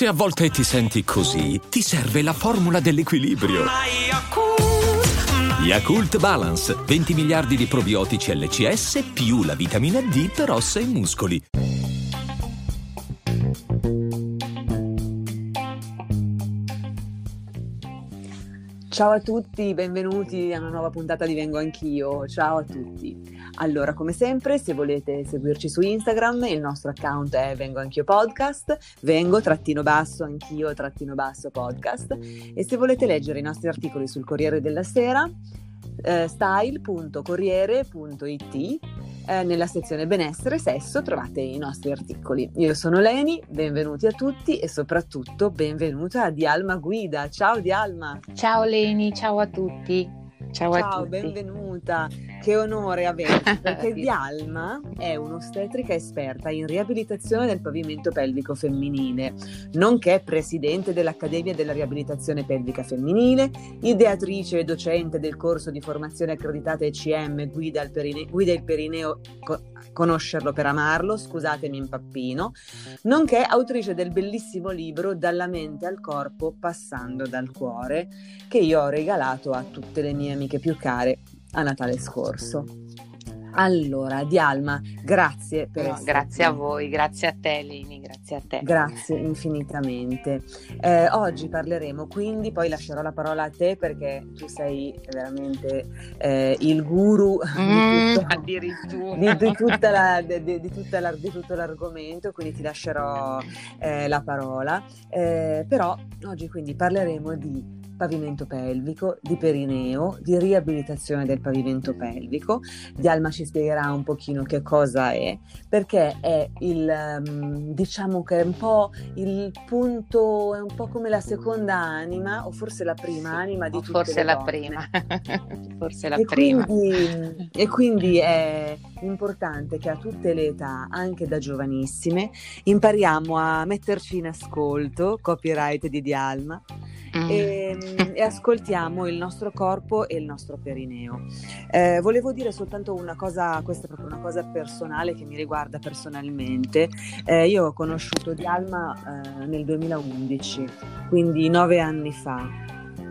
Se a volte ti senti così, ti serve la formula dell'equilibrio. Yakult Balance, 20 miliardi di probiotici LCS più la vitamina D per ossa e muscoli. Ciao a tutti, benvenuti a una nuova puntata di Vengo Anch'io. Ciao a tutti. Allora, come sempre, se volete seguirci su Instagram, il nostro account è Vengo Anch'io Podcast, Vengo trattino basso anch'io trattino basso podcast e se volete leggere i nostri articoli sul Corriere della Sera, eh, style.corriere.it eh, nella sezione benessere e sesso trovate i nostri articoli. Io sono Leni, benvenuti a tutti e soprattutto benvenuta a Dialma Guida. Ciao Dialma. Ciao Leni, ciao a tutti. Ciao, Ciao benvenuta. Che onore averti, perché Dialma è un'ostetrica esperta in riabilitazione del pavimento pelvico femminile, nonché presidente dell'Accademia della Riabilitazione Pelvica Femminile, ideatrice e docente del corso di formazione accreditata ECM Guida, perine- guida il perineo co- conoscerlo per amarlo, scusatemi impappino, nonché autrice del bellissimo libro Dalla mente al corpo passando dal cuore, che io ho regalato a tutte le mie amiche più care a Natale scorso. Allora, Dialma, grazie per no, Grazie a voi, grazie a te Lini, grazie a te. Grazie infinitamente. Eh, oggi parleremo quindi, poi lascerò la parola a te perché tu sei veramente eh, il guru mm, di, tutto, addirittura. Di, di, tutta la, di, di, tutta la, di, tutto l'argomento, quindi ti lascerò eh, la parola. Eh, però oggi quindi parleremo di pavimento pelvico, di perineo, di riabilitazione del pavimento pelvico. Dialma ci spiegherà un pochino che cosa è, perché è il, um, diciamo che è un po' il punto, è un po' come la seconda anima, o forse la prima anima di tutte forse la donne. prima. forse la e prima. Quindi, e quindi è importante che a tutte le età, anche da giovanissime, impariamo a metterci in ascolto, copyright di Dialma, Mm. E, ehm, e, ascoltiamo il nostro corpo e il nostro perineo. Eh, volevo dire soltanto una cosa, questa è proprio una cosa personale che mi riguarda personalmente. Eh, io ho conosciuto Dialma eh, nel 2011, quindi nove anni fa.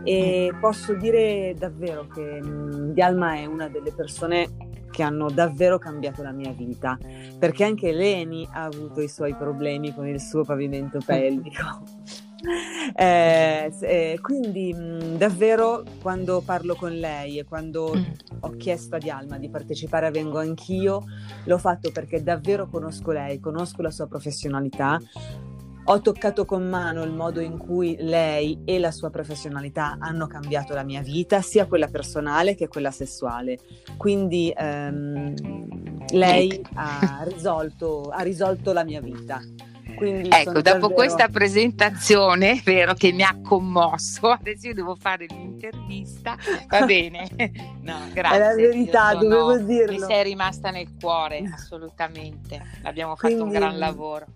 E posso dire davvero che mh, mm, Dialma è una delle persone che hanno davvero cambiato la mia vita, perché anche Leni ha avuto i suoi problemi con il suo pavimento pelvico. Eh, eh, quindi mh, davvero quando parlo con lei e quando mm. ho chiesto a Dialma di partecipare a Vengo Anch'io, l'ho fatto perché davvero conosco lei, conosco la sua professionalità, ho toccato con mano il modo in cui lei e la sua professionalità hanno cambiato la mia vita, sia quella personale che quella sessuale. Quindi ehm, lei ecco. ha risolto, ha risolto la mia vita. Quindi ecco, dopo davvero... questa presentazione, vero che mi ha commosso, adesso io devo fare l'intervista, va bene. No, grazie. È la verità, sono... dovevo dirlo. Mi sei rimasta nel cuore, assolutamente. Abbiamo fatto Quindi... un gran lavoro.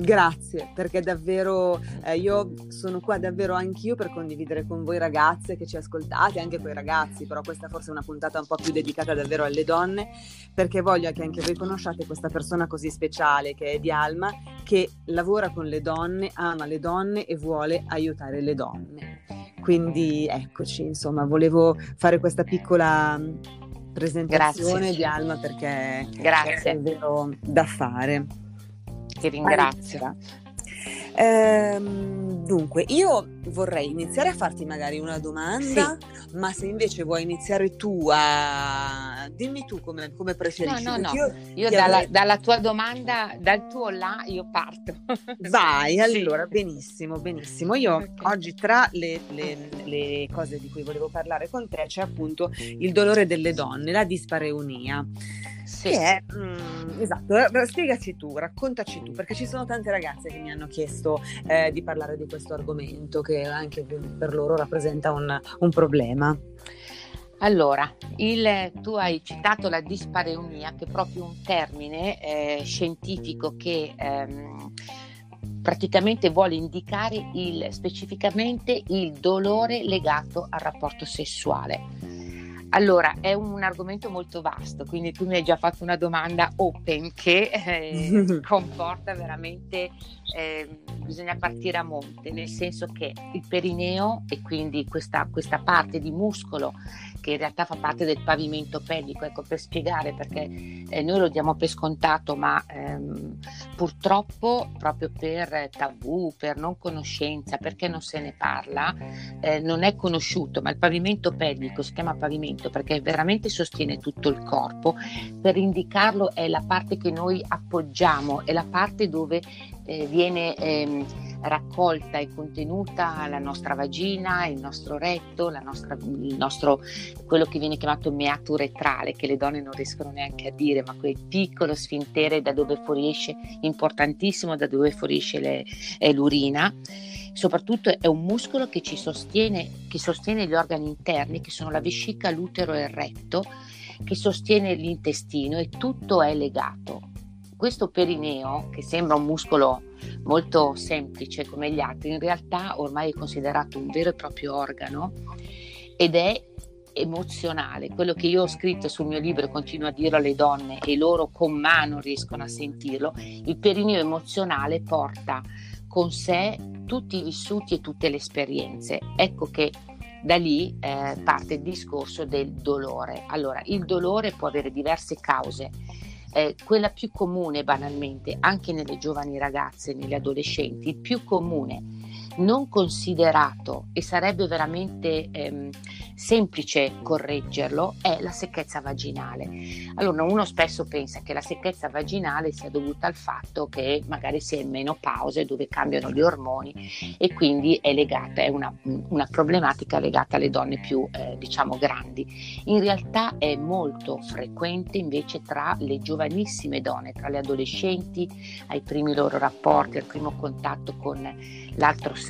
Grazie, perché davvero eh, io sono qua davvero anch'io per condividere con voi ragazze che ci ascoltate, anche quei ragazzi, però questa forse è una puntata un po' più dedicata davvero alle donne, perché voglio che anche voi conosciate questa persona così speciale che è Dialma, che lavora con le donne, ama le donne e vuole aiutare le donne. Quindi eccoci, insomma, volevo fare questa piccola mm, presentazione Grazie. di Alma perché Grazie. è davvero da fare ti ringrazio. Ehm, dunque, io vorrei iniziare a farti magari una domanda, sì. ma se invece vuoi iniziare tu a... Dimmi tu come, come preferisci. No, no, no. Io, io dalla, avrei... dalla, tua domanda, dal tuo là, io parto. Vai, sì. allora, benissimo, benissimo. Io okay. oggi tra le, le, le, cose di cui volevo parlare con te c'è appunto il dolore delle donne, la dispareunia. Sì. Che è, mm, esatto, spiegaci tu, raccontaci tu, perché ci sono tante ragazze che mi hanno chiesto eh, di parlare di questo argomento che anche per loro rappresenta un, un problema. Allora, il, tu hai citato la dispareunia, che è proprio un termine eh, scientifico che ehm, praticamente vuole indicare il, specificamente il dolore legato al rapporto sessuale Allora, è un argomento molto vasto, quindi tu mi hai già fatto una domanda open che eh, comporta veramente, eh, bisogna partire a monte, nel senso che il perineo e quindi questa, questa parte di muscolo che in realtà fa parte del pavimento pelvico, ecco per spiegare perché eh, noi lo diamo per scontato, ma ehm, purtroppo proprio per tabù, per non conoscenza, perché non se ne parla, eh, non è conosciuto, ma il pavimento pelvico si chiama pavimento perché veramente sostiene tutto il corpo, per indicarlo è la parte che noi appoggiamo, è la parte dove eh, viene ehm, raccolta e contenuta la nostra vagina, il nostro retto, nostra, il nostro, quello che viene chiamato meato retrale, che le donne non riescono neanche a dire, ma quel piccolo sfintere da dove fuoriesce, importantissimo, da dove fuoriesce le, l'urina. Soprattutto è un muscolo che ci sostiene, che sostiene gli organi interni, che sono la vescica, l'utero e il retto, che sostiene l'intestino e tutto è legato questo perineo, che sembra un muscolo molto semplice come gli altri, in realtà ormai è considerato un vero e proprio organo ed è emozionale, quello che io ho scritto sul mio libro e continuo a dirlo alle donne e loro con mano riescono a sentirlo, il perineo emozionale porta con sé tutti i vissuti e tutte le esperienze. Ecco che da lì eh, parte il discorso del dolore. Allora, il dolore può avere diverse cause eh, quella più comune banalmente anche nelle giovani ragazze, nelle adolescenti, più comune non considerato e sarebbe veramente ehm, semplice correggerlo è la secchezza vaginale. Allora uno spesso pensa che la secchezza vaginale sia dovuta al fatto che magari si è in menopause dove cambiano gli ormoni e quindi è legata, è una, una problematica legata alle donne più eh, diciamo grandi. In realtà è molto frequente invece tra le giovanissime donne, tra le adolescenti, ai primi loro rapporti, al primo contatto con l'altro sesso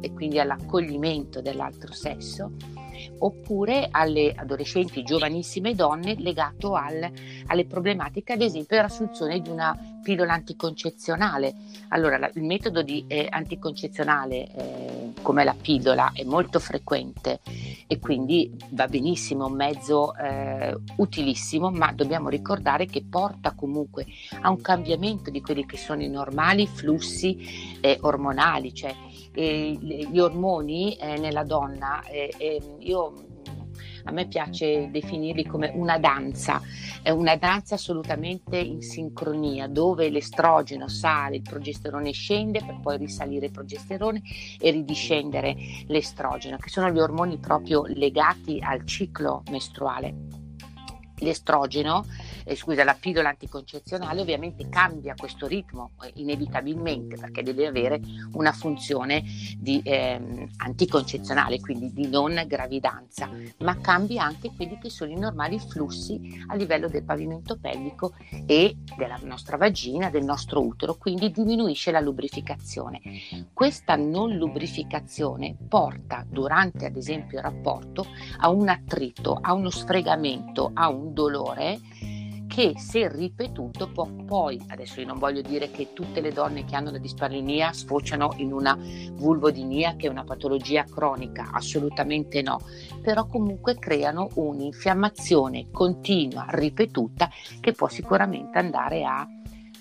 e quindi all'accoglimento dell'altro sesso oppure alle adolescenti giovanissime donne legato al, alle problematiche ad esempio dell'assunzione di una pillola anticoncezionale. Allora la, il metodo di, eh, anticoncezionale eh, come la pillola è molto frequente e quindi va benissimo, è un mezzo eh, utilissimo, ma dobbiamo ricordare che porta comunque a un cambiamento di quelli che sono i normali flussi eh, ormonali, cioè gli ormoni eh, nella donna, io a me piace definirli come una danza, è una danza assolutamente in sincronia, dove l'estrogeno sale, il progesterone scende per poi risalire il progesterone e ridiscendere l'estrogeno, che sono gli ormoni proprio legati al ciclo mestruale. L'estrogeno, eh, scusa, la pillola anticoncezionale ovviamente cambia questo ritmo eh, inevitabilmente perché deve avere una funzione di, eh, anticoncezionale, quindi di non gravidanza, ma cambia anche quelli che sono i normali flussi a livello del pavimento pelvico e della nostra vagina, del nostro utero, quindi diminuisce la lubrificazione. Questa non lubrificazione porta durante ad esempio il rapporto a un attrito, a uno sfregamento, a un dolore che se ripetuto può poi, adesso io non voglio dire che tutte le donne che hanno la dispareunia sfociano in una vulvodinia che è una patologia cronica, assolutamente no, però comunque creano un'infiammazione continua, ripetuta, che può sicuramente andare a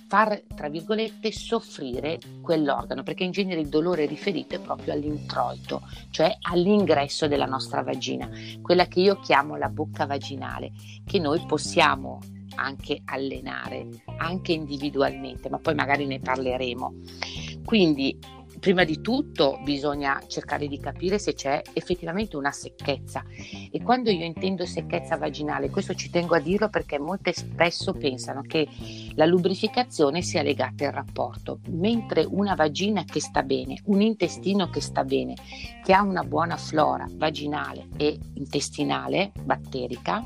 far, tra virgolette, soffrire quell'organo, perché in genere il dolore riferito è proprio all'introito, cioè all'ingresso della nostra vagina, quella che io chiamo la bocca vaginale, che noi possiamo anche allenare, anche individualmente, ma poi magari ne parleremo. Quindi prima di tutto bisogna cercare di capire se c'è effettivamente una secchezza e quando io intendo secchezza vaginale, questo ci tengo a dirlo perché molte spesso pensano che la lubrificazione sia legata al rapporto, mentre una vagina che sta bene, un intestino che sta bene, che ha una buona flora vaginale e intestinale, batterica,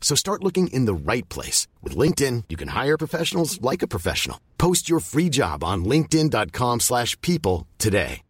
So start looking in the right place. With LinkedIn, you can hire professionals like a professional. Post your free job on linkedin.com slash people today.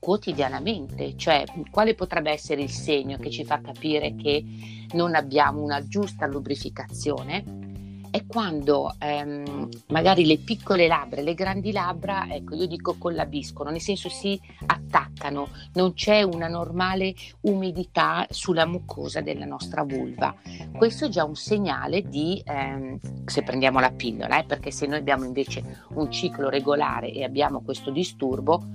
Quotidianamente, cioè quale potrebbe essere il segno che ci fa capire che non abbiamo una giusta lubrificazione? È quando ehm, magari le piccole labbra le grandi labbra, ecco, io dico collabiscono, nel senso si attaccano, non c'è una normale umidità sulla mucosa della nostra vulva. Questo è già un segnale di, ehm, se prendiamo la pillola, eh, perché se noi abbiamo invece un ciclo regolare e abbiamo questo disturbo,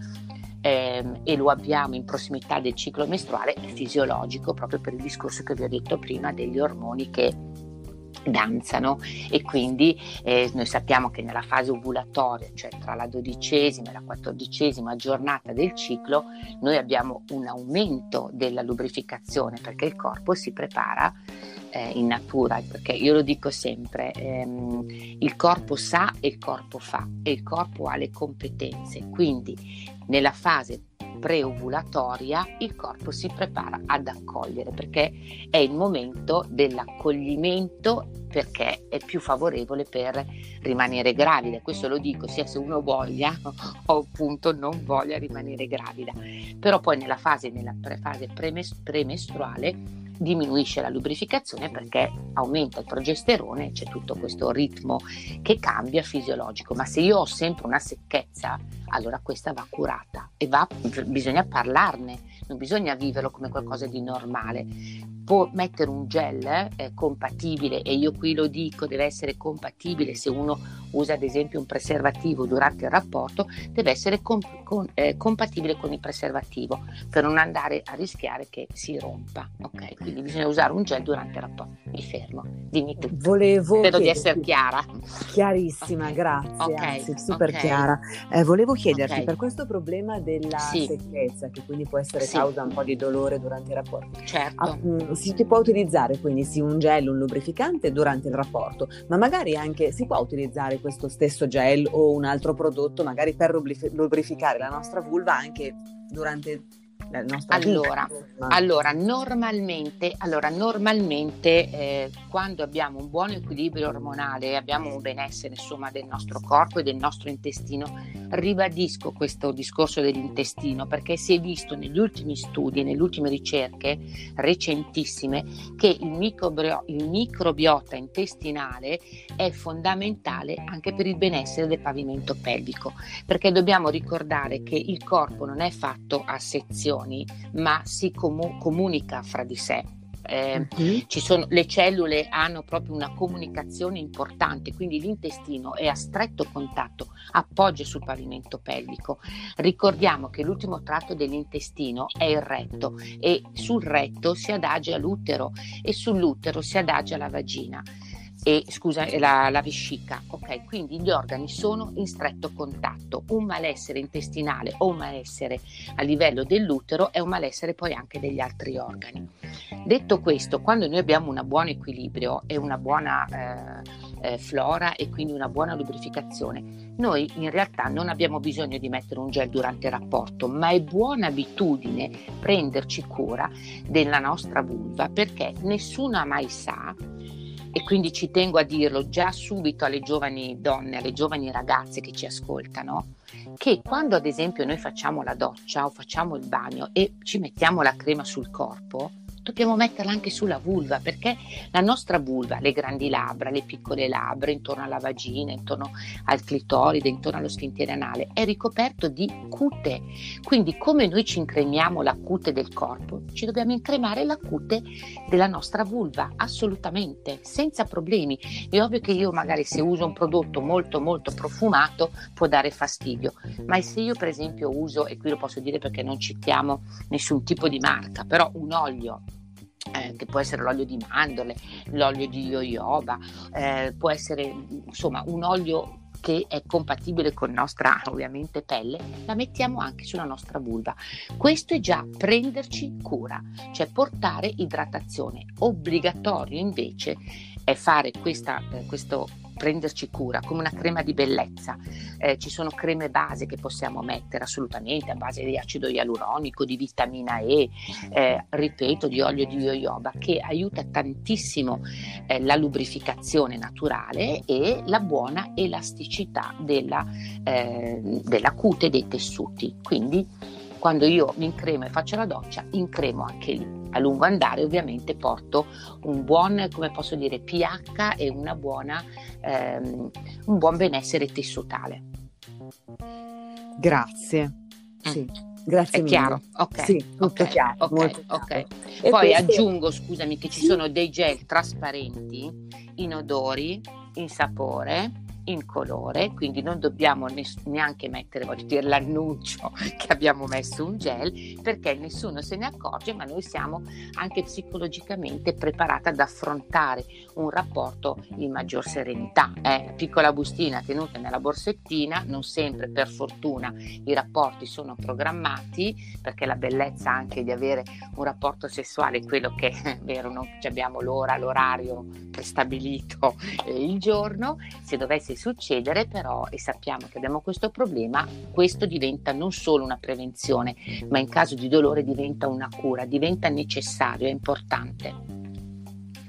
ehm, e lo abbiamo in prossimità del ciclo mestruale è fisiologico proprio per il discorso che vi ho detto prima degli ormoni che danzano. E quindi eh, noi sappiamo che nella fase ovulatoria, cioè tra la dodicesima e la quattordicesima giornata del ciclo, noi abbiamo un aumento della lubrificazione perché il corpo si prepara eh, in natura, perché io lo dico sempre, ehm, il corpo sa e il corpo fa e il corpo ha le competenze, quindi nella fase preovulatoria il corpo si prepara ad accogliere perché è il momento dell'accoglimento perché è più favorevole per rimanere gravida. Questo lo dico sia se uno voglia o appunto non voglia rimanere gravida. Però poi nella fase, nella fase premestruale diminuisce la lubrificazione perché aumenta il progesterone, c'è tutto questo ritmo che cambia fisiologico, ma se io ho sempre una secchezza, allora questa va curata e va, bisogna parlarne, non bisogna viverlo come qualcosa di normale. Può mettere un gel eh, compatibile e io qui lo dico, deve essere compatibile se uno usa ad esempio un preservativo durante il rapporto, deve essere comp- con, eh, compatibile con il preservativo per non andare a rischiare che si rompa. Ok, quindi bisogna usare un gel durante il rapporto. Mi fermo, dimmi tu. Volevo Spero di essere chiara. Chiarissima, okay. grazie, okay. Anzi, super okay. chiara. Eh, volevo chiederti per questo problema della sì. secchezza, che quindi può essere sì. causa un po' di dolore durante il rapporto. Certo. Ah, mh, mm, si può utilizzare quindi sì un gel, un lubrificante durante il rapporto, ma magari anche si può utilizzare questo stesso gel o un altro prodotto magari per lubrificare la nostra vulva anche durante allora, allora, normalmente, allora, normalmente eh, quando abbiamo un buon equilibrio ormonale, abbiamo un benessere insomma, del nostro corpo e del nostro intestino, ribadisco questo discorso dell'intestino perché si è visto negli ultimi studi e nelle ultime ricerche recentissime che il, microbio, il microbiota intestinale è fondamentale anche per il benessere del pavimento pelvico, perché dobbiamo ricordare che il corpo non è fatto a sezioni funzioni, ma si comu- comunica fra di sé. Eh, uh-huh. sono, le cellule hanno proprio una comunicazione importante, quindi l'intestino è a stretto contatto, appoggia sul pavimento pelvico. Ricordiamo che l'ultimo tratto dell'intestino è il retto e sul retto si adagia l'utero e sull'utero si adagia la vagina e scusa, la, la, vescica. Ok, quindi gli organi sono in stretto contatto. Un malessere intestinale o un malessere a livello dell'utero è un malessere poi anche degli altri organi. Detto questo, quando noi abbiamo un buon equilibrio e una buona eh, eh, flora e quindi una buona lubrificazione, noi in realtà non abbiamo bisogno di mettere un gel durante il rapporto, ma è buona abitudine prenderci cura della nostra vulva perché nessuno mai sa e quindi ci tengo a dirlo già subito alle giovani donne, alle giovani ragazze che ci ascoltano, che quando ad esempio noi facciamo la doccia o facciamo il bagno e ci mettiamo la crema sul corpo, dobbiamo metterla anche sulla vulva perché la nostra vulva, le grandi labbra, le piccole labbra intorno alla vagina, intorno al clitoride, intorno allo sfintere anale è ricoperto di cute. Quindi come noi ci incremiamo la cute del corpo, ci dobbiamo incremare la cute della nostra vulva, assolutamente, senza problemi. È ovvio che io magari se uso un prodotto molto molto profumato può dare fastidio, ma se io per esempio uso, e qui lo posso dire perché non citiamo nessun tipo di marca, però un olio eh, che può essere l'olio di mandorle, l'olio di jojoba, eh, può essere insomma un olio che è compatibile con nostra ovviamente pelle, la mettiamo anche sulla nostra vulva. Questo è già prenderci cura, cioè portare idratazione. Obbligatorio invece è fare questa, eh, questo prenderci cura, come una crema di bellezza. Eh, ci sono creme base che possiamo mettere assolutamente a base di acido ialuronico, di vitamina E, eh, ripeto, di olio di jojoba, che aiuta tantissimo eh, la lubrificazione naturale e la buona elasticità della, eh, della cute dei tessuti. Quindi quando io mi incremo e faccio la doccia, incremo anche lì. A lungo andare ovviamente porto un buon, come posso dire, pH e una buona, ehm, un buon benessere tessutale. Grazie. Mm. Sì. Grazie È mille. chiaro? Ok. Sì, okay, chiaro. Okay, chiaro. okay. Poi questo... aggiungo, scusami, che ci sì. sono dei gel trasparenti in odori, in sapore in colore, quindi non dobbiamo neanche mettere, voglio dire, l'annuncio che abbiamo messo un gel, perché nessuno se ne accorge, ma noi siamo anche psicologicamente preparati ad affrontare un rapporto in maggior serenità. Eh? Piccola bustina tenuta nella borsettina, non sempre per fortuna i rapporti sono programmati, perché la bellezza anche di avere un rapporto sessuale è quello che è vero, non abbiamo l'ora, l'orario prestabilito eh, il giorno, se dovesse succedere però e sappiamo che abbiamo questo problema, questo diventa non solo una prevenzione, ma in caso di dolore diventa una cura, diventa necessario, è importante.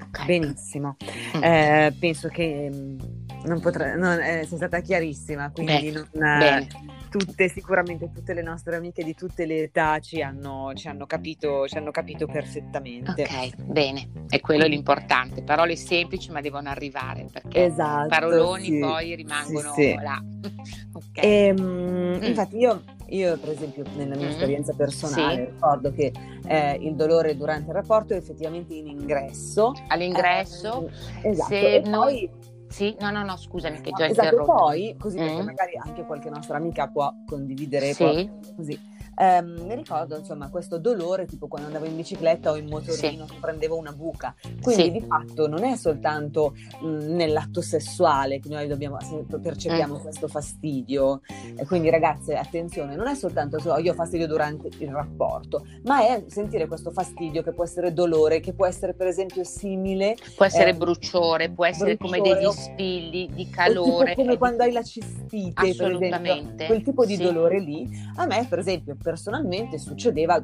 Okay. Benissimo, mm. eh, penso che mm, non potrei, non, eh, sei stata chiarissima, quindi bene, non, bene. tutte, sicuramente tutte le nostre amiche di tutte le età ci hanno, ci hanno, capito, ci hanno capito perfettamente. Ok, bene, è quello l'importante, parole semplici ma devono arrivare perché esatto, paroloni sì, poi rimangono sì, sì. là. okay. e, mm. Infatti io io, per esempio, nella mia mm. esperienza personale, sì. ricordo che eh, il dolore durante il rapporto è effettivamente in ingresso. All'ingresso, eh, esatto. se e noi... Poi, sì, no, no, no, scusami che già esatto, interrotto. poi, così Mm. perché magari anche qualche nostra amica può condividere Sì. poi, così. Ehm, mi ricordo insomma questo dolore tipo quando andavo in bicicletta o in motorino che prendevo una buca quindi Sì. di fatto non è soltanto mh, nell'atto sessuale che noi dobbiamo, percepiamo Mm. questo fastidio e quindi ragazze attenzione non è soltanto so, io ho fastidio durante il rapporto ma è sentire questo fastidio che può essere dolore che può essere per esempio simile Può essere Eh, bruciore, può essere come bruciore, degli o- spilli di calore. come eh, quando hai la cistite, per esempio, Assolutamente, quel tipo di sì. dolore lì, a me per esempio personalmente succedeva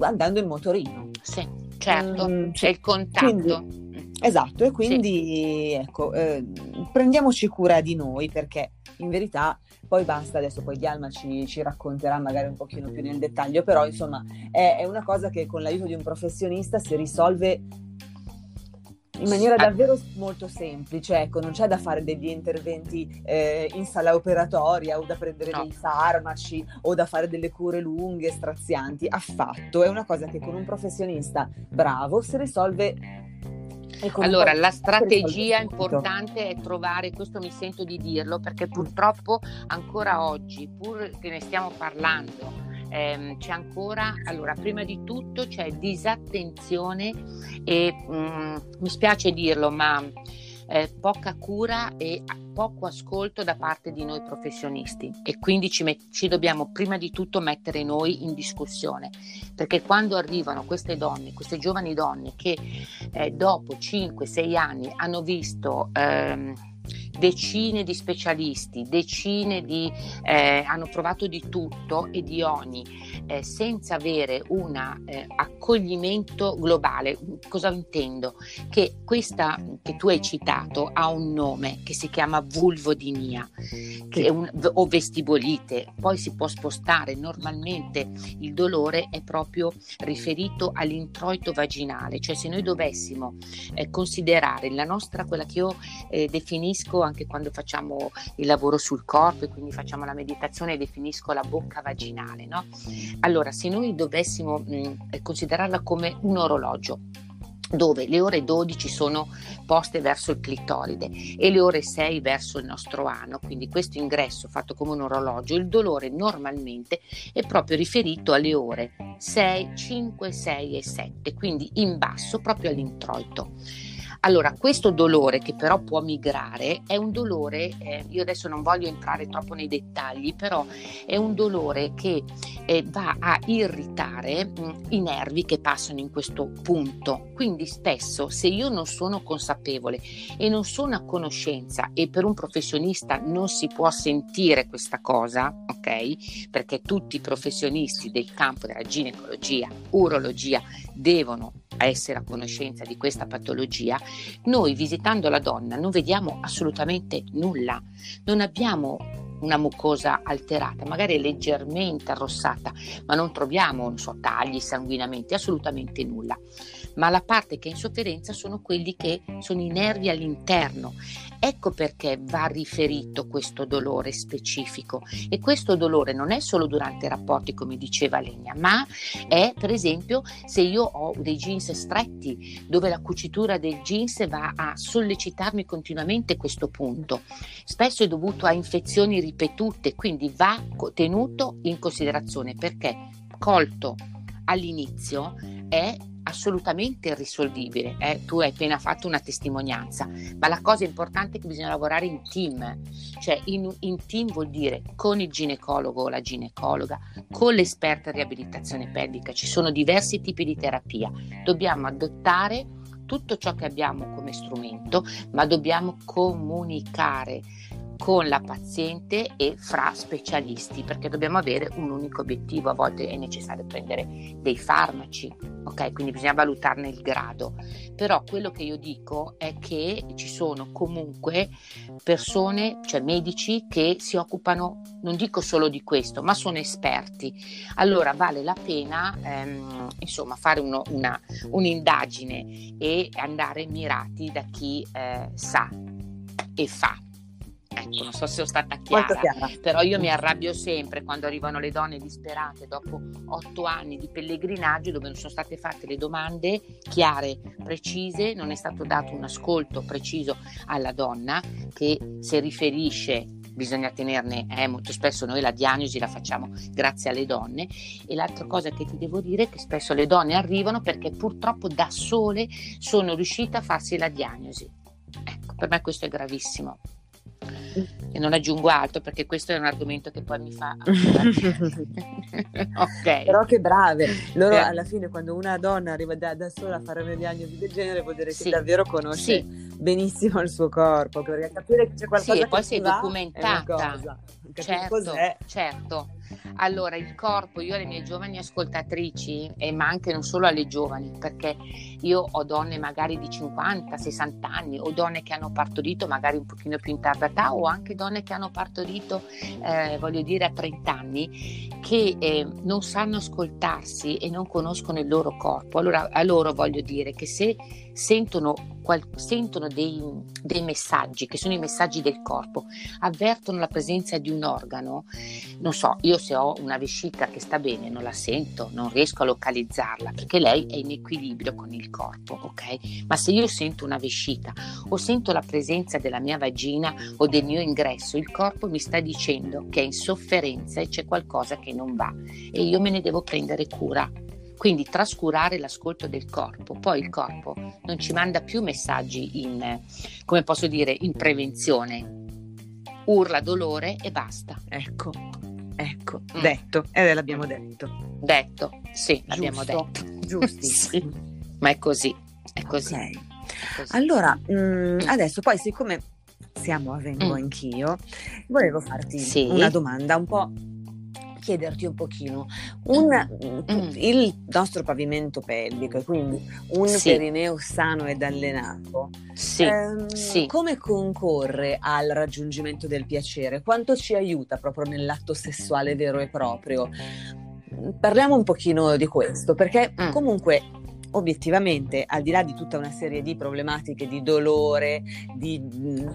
andando in motorino. Sì, certo, Mm, c'è il contatto. Esatto, e quindi ecco, eh, prendiamoci cura di noi perché in verità poi basta, adesso poi Dialma ci, ci racconterà magari un pochino più nel dettaglio, però insomma è, è una cosa che con l'aiuto di un professionista si risolve in maniera Ah. davvero molto semplice, ecco, non c'è da fare degli interventi eh, in sala operatoria o da prendere No. dei farmaci o da fare delle cure lunghe, strazianti, affatto, è una cosa che con un professionista bravo si risolve. Allora, la strategia importante è trovare, questo mi sento di dirlo, perché purtroppo ancora oggi, pur che ne stiamo parlando, ehm, c'è ancora, allora, prima di tutto c'è disattenzione e mm, mi spiace dirlo, ma eh, poca cura e poco ascolto da parte di noi professionisti. E quindi ci, met- ci dobbiamo prima di tutto mettere noi in discussione. Perché quando arrivano queste donne, queste giovani donne che eh, dopo 5-6 anni hanno visto ehm, decine di specialisti, decine di eh, hanno provato di tutto e di ogni eh, senza avere un eh, accoglimento globale. Cosa intendo? Che questa che tu hai citato ha un nome che si chiama vulvodinia che è un, o vestibolite, poi si può spostare. Normalmente il dolore è proprio riferito all'introito vaginale, cioè se noi dovessimo eh, considerare la nostra, quella che io eh, definisco anche quando facciamo il lavoro sul corpo e quindi facciamo la meditazione, definisco la bocca vaginale, no? Allora, se noi dovessimo mh, considerarla come un orologio, dove le ore 12 sono poste verso il clitoride e le ore 6 verso il nostro ano, quindi questo ingresso fatto come un orologio, il dolore normalmente è proprio riferito alle ore 6, 5, 6 e 7, quindi in basso proprio all'introito. Allora, questo dolore che però può migrare è un dolore, eh, io adesso non voglio entrare troppo nei dettagli, però è un dolore che eh, va a irritare mh, mm, i nervi che passano in questo punto. Quindi spesso se io non sono consapevole e non sono a conoscenza e per un professionista non si può sentire questa cosa, ok? Perché tutti i professionisti del campo della ginecologia, urologia devono essere a conoscenza di questa patologia, noi visitando la donna non vediamo assolutamente nulla, non abbiamo una mucosa alterata, magari leggermente arrossata, ma non troviamo so, tagli, sanguinamenti, assolutamente nulla ma la parte che è in sofferenza sono quelli che sono i nervi all'interno. Ecco perché va riferito questo dolore specifico e questo dolore non è solo durante i rapporti come diceva Legna, ma è per esempio se io ho dei jeans stretti dove la cucitura del jeans va a sollecitarmi continuamente questo punto. Spesso è dovuto a infezioni ripetute, quindi va tenuto in considerazione perché colto all'inizio è assolutamente irrisolvibile. Eh? Tu hai appena fatto una testimonianza, ma la cosa importante è che bisogna lavorare in team, cioè in, in team vuol dire con il ginecologo o la ginecologa, con l'esperta in riabilitazione pelvica, ci sono diversi tipi di terapia, dobbiamo adottare tutto ciò che abbiamo come strumento, ma dobbiamo comunicare con la paziente e fra specialisti perché dobbiamo avere un unico obiettivo, a volte è necessario prendere dei farmaci, ok? Quindi bisogna valutarne il grado, però quello che io dico è che ci sono comunque persone, cioè medici che si occupano, non dico solo di questo, ma sono esperti. Allora vale la pena ehm, insomma fare uno, una, un'indagine e andare mirati da chi eh, sa e fa. Ecco, non so se sono stata chiara, però io mi arrabbio sempre quando arrivano le donne disperate dopo otto anni di pellegrinaggio dove non sono state fatte le domande chiare, precise, non è stato dato un ascolto preciso alla donna che si riferisce bisogna tenerne, eh, molto spesso noi la diagnosi la facciamo grazie alle donne. E l'altra cosa che ti devo dire è che spesso le donne arrivano perché purtroppo da sole sono riuscite a farsi la diagnosi. Ecco, per me questo è gravissimo e non aggiungo altro perché questo è un argomento che poi mi fa ok però che brave loro eh. alla fine quando una donna arriva da, da, sola a fare una diagnosi del genere vuol dire sì. che davvero conosce sì. benissimo il suo corpo perché capire che c'è qualcosa sì, e poi sei documentata certo, certo allora, il corpo, io alle mie giovani ascoltatrici, e ma anche non solo alle giovani, perché io ho donne magari di 50, 60 anni, o donne che hanno partorito magari un pochino più in tarda età, o anche donne che hanno partorito, eh, voglio dire, a 30 anni, che eh, non sanno ascoltarsi e non conoscono il loro corpo. Allora, a loro voglio dire che se sentono, qual, sentono dei, dei, messaggi, che sono i messaggi del corpo, avvertono la presenza di un organo, non so, io se ho una vescica che sta bene non la sento, non riesco a localizzarla perché lei è in equilibrio con il corpo, ok? Ma se io sento una vescica o sento la presenza della mia vagina o del mio ingresso, il corpo mi sta dicendo che è in sofferenza e c'è qualcosa che non va e io me ne devo prendere cura quindi trascurare l'ascolto del corpo, poi il corpo non ci manda più messaggi in, come posso dire, in prevenzione, urla dolore e basta. Ecco, ecco, mm. detto, e eh, l'abbiamo detto. Detto, sì, Giusto. l'abbiamo detto. Giusto. sì. Ma è così, è così. Okay. È così. Allora, mh, mm, adesso poi siccome siamo a Vengo mm. anch'io, volevo farti sì. una domanda un po' chiederti un pochino, un, mm. il nostro pavimento pelvico, quindi un sì. perineo sano ed allenato, sì. Ehm, sì. come concorre al raggiungimento del piacere? Quanto ci aiuta proprio nell'atto sessuale vero e proprio? Parliamo un pochino di questo, perché mm. comunque obiettivamente, al di là di tutta una serie di problematiche di dolore, di... Mm,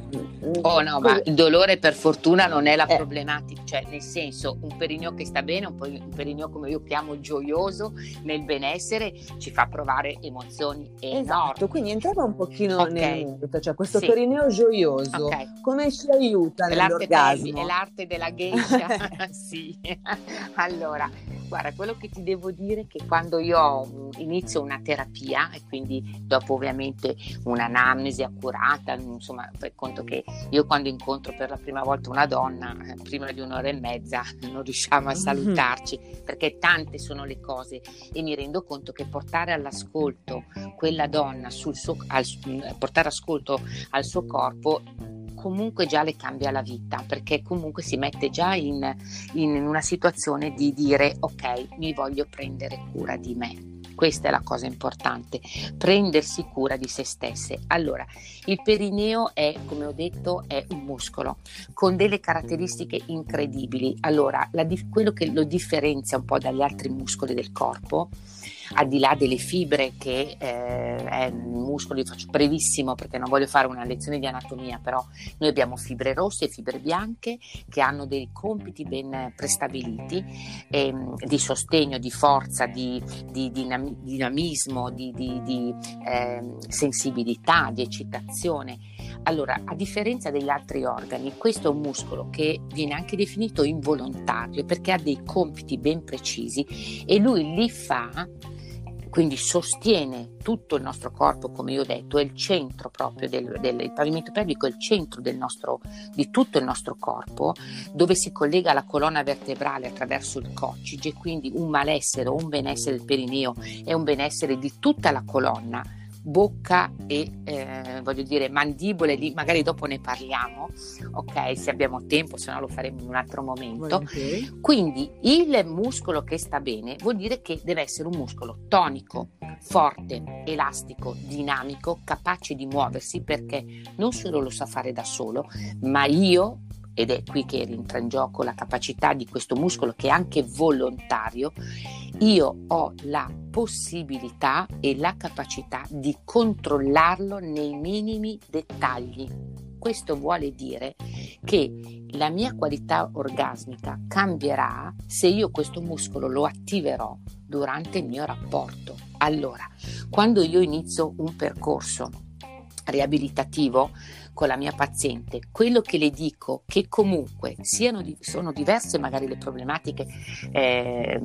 oh no, ma il dolore per fortuna non è la eh. problematica, cioè nel senso un perineo che sta bene, un, un perineo come io chiamo gioioso nel benessere, ci fa provare emozioni enormi. Esatto, quindi entriamo un pochino okay. nel merito, cioè questo sì. perineo gioioso, okay. come ci aiuta l'arte nell'orgasmo? È l'arte della geisha, sì. allora, guarda, quello che ti devo dire è che quando io inizio una terapia e quindi dopo ovviamente un'anamnesi accurata, insomma, fai conto che io quando incontro per la prima volta una donna, eh, prima di un'ora e mezza non riusciamo a salutarci perché tante sono le cose e mi rendo conto che portare all'ascolto quella donna sul suo, al, portare ascolto al suo corpo comunque già le cambia la vita perché comunque si mette già in, in una situazione di dire ok mi voglio prendere cura di me questa è la cosa importante, prendersi cura di se stesse. Allora, il perineo è, come ho detto, è un muscolo con delle caratteristiche incredibili. Allora, la, quello che lo differenzia un po' dagli altri muscoli del corpo al di là delle fibre che eh, è un muscolo, io faccio brevissimo perché non voglio fare una lezione di anatomia, però noi abbiamo fibre rosse e fibre bianche che hanno dei compiti ben prestabiliti eh, di sostegno, di forza, di, di dinam- dinamismo, di, di eh, sensibilità, di eccitazione. Allora, a differenza degli altri organi, questo è un muscolo che viene anche definito involontario perché ha dei compiti ben precisi e lui li fa quindi sostiene tutto il nostro corpo, come io ho detto, è il centro proprio del, del il pavimento pelvico, è il centro nostro, di tutto il nostro corpo, dove si collega alla colonna vertebrale attraverso il coccige, quindi un malessere o un benessere del perineo è un benessere di tutta la colonna bocca e eh, voglio dire mandibole lì magari dopo ne parliamo ok se abbiamo tempo se no lo faremo in un altro momento okay. quindi il muscolo che sta bene vuol dire che deve essere un muscolo tonico forte elastico dinamico capace di muoversi perché non solo lo sa fare da solo ma io ed è qui che entra in gioco la capacità di questo muscolo che è anche volontario, io ho la possibilità e la capacità di controllarlo nei minimi dettagli. Questo vuole dire che la mia qualità orgasmica cambierà se io questo muscolo lo attiverò durante il mio rapporto. Allora, quando io inizio un percorso riabilitativo, con la mia paziente, quello che le dico che comunque siano, sono diverse magari le problematiche eh,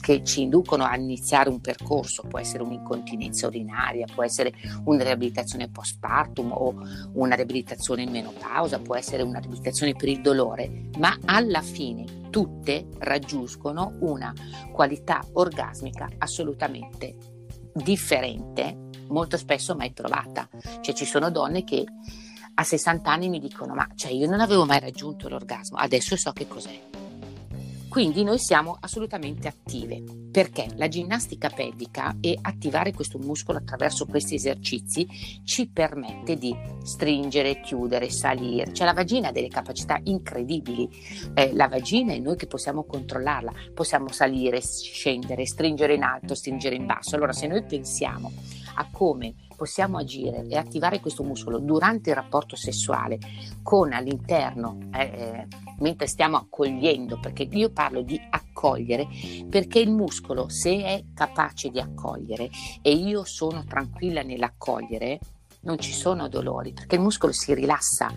che ci inducono a iniziare un percorso, può essere un'incontinenza urinaria, può essere una riabilitazione postpartum o una riabilitazione in menopausa, può essere una riabilitazione per il dolore, ma alla fine tutte raggiungono una qualità orgasmica assolutamente differente molto spesso mai trovata. Cioè ci sono donne che a 60 anni mi dicono ma cioè io non avevo mai raggiunto l'orgasmo, adesso so che cos'è. Quindi noi siamo assolutamente attive perché la ginnastica pelvica e attivare questo muscolo attraverso questi esercizi ci permette di stringere, chiudere, salire. Cioè la vagina ha delle capacità incredibili. Eh, la vagina è noi che possiamo controllarla, possiamo salire, scendere, stringere in alto, stringere in basso. Allora se noi pensiamo a come possiamo agire e attivare questo muscolo durante il rapporto sessuale con all'interno, eh, eh, mentre stiamo accogliendo, perché io parlo di accogliere, perché il muscolo se è capace di accogliere e io sono tranquilla nell'accogliere, non ci sono dolori perché il muscolo si rilassa,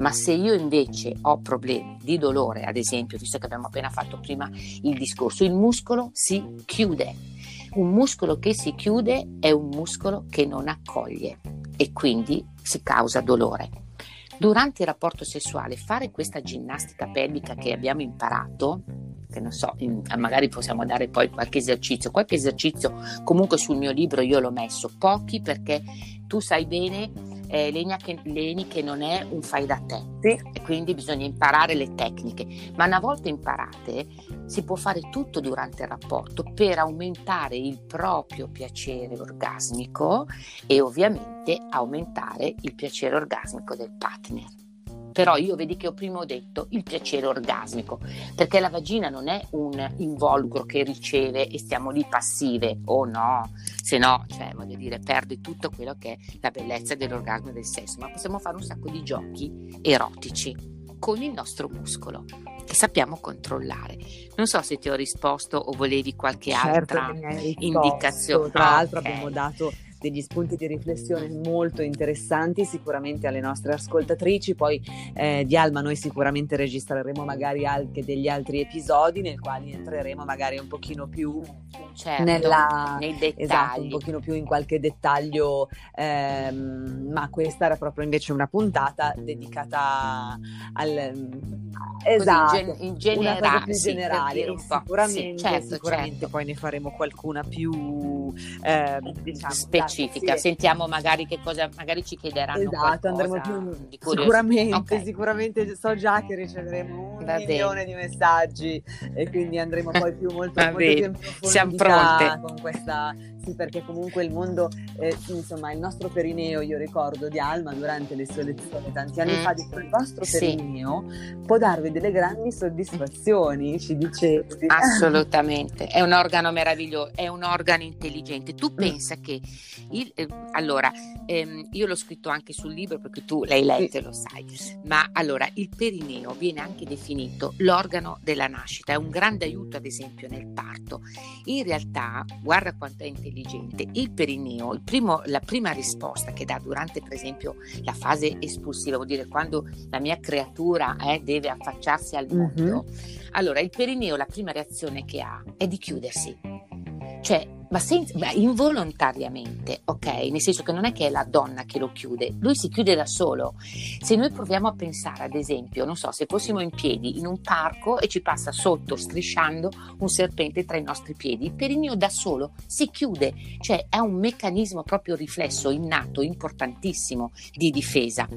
ma se io invece ho problemi di dolore, ad esempio, visto che abbiamo appena fatto prima il discorso, il muscolo si chiude un muscolo che si chiude è un muscolo che non accoglie e quindi si causa dolore. Durante il rapporto sessuale fare questa ginnastica pelvica che abbiamo imparato, che non so, magari possiamo dare poi qualche esercizio, qualche esercizio comunque sul mio libro io l'ho messo, pochi perché tu sai bene eh, Lenia che, Leni che non è un fai da te sì. e quindi bisogna imparare le tecniche, ma una volta imparate si può fare tutto durante il rapporto per aumentare il proprio piacere orgasmico e ovviamente aumentare il piacere orgasmico del partner. Però io vedi che ho prima detto il piacere orgasmico, perché la vagina non è un involucro che riceve e stiamo lì passive, o oh no, se no, cioè, voglio dire, perde tutto quello che è la bellezza dell'orgasmo e del sesso, ma possiamo fare un sacco di giochi erotici con il nostro muscolo che sappiamo controllare. Non so se ti ho risposto o volevi qualche certo altra indicazione. Tra l'altro okay. abbiamo dato degli spunti di riflessione molto interessanti sicuramente alle nostre ascoltatrici. Poi eh, di Alma noi sicuramente registreremo magari anche degli altri episodi nel quali entreremo magari un pochino più certo, nella, nei dettagli. Esatto, un pochino più in qualche dettaglio, ehm, ma questa era proprio invece una puntata dedicata al esatto, in, gen- in generale, più sì, generale. sicuramente, sì, certo, sicuramente certo. poi ne faremo qualcuna più eh, diciamo, specifica. Sì. Sentiamo magari che cosa, magari ci chiederanno esatto, andremo più sicuramente, okay. sicuramente so già che riceveremo un Va milione bene. di messaggi e quindi andremo poi più molto, molto più Siamo pronte con questa sì, perché comunque il mondo, eh, insomma, il nostro perineo, io ricordo di Alma durante le sue lezioni tanti anni mm. fa, dice il vostro perineo sì. può darvi delle grandi soddisfazioni, ci dicevi. Assolutamente, è un organo meraviglioso, è un organo intelligente. Tu mm. pensa che, il, eh, allora, ehm, io l'ho scritto anche sul libro perché tu l'hai letto e lo sai, ma allora il perineo viene anche definito l'organo della nascita, è un grande aiuto ad esempio nel parto. In realtà, guarda quanto è intelligente. Il perineo, il primo, la prima risposta che dà durante per esempio la fase espulsiva, vuol dire quando la mia creatura eh, deve affacciarsi al mondo, mm-hmm. allora il perineo la prima reazione che ha è di chiudersi. Cioè ma, senza, ma involontariamente, ok? Nel senso che non è che è la donna che lo chiude, lui si chiude da solo. Se noi proviamo a pensare, ad esempio, non so, se fossimo in piedi in un parco e ci passa sotto, strisciando, un serpente tra i nostri piedi, il perineo da solo si chiude, cioè è un meccanismo proprio riflesso, innato, importantissimo di difesa.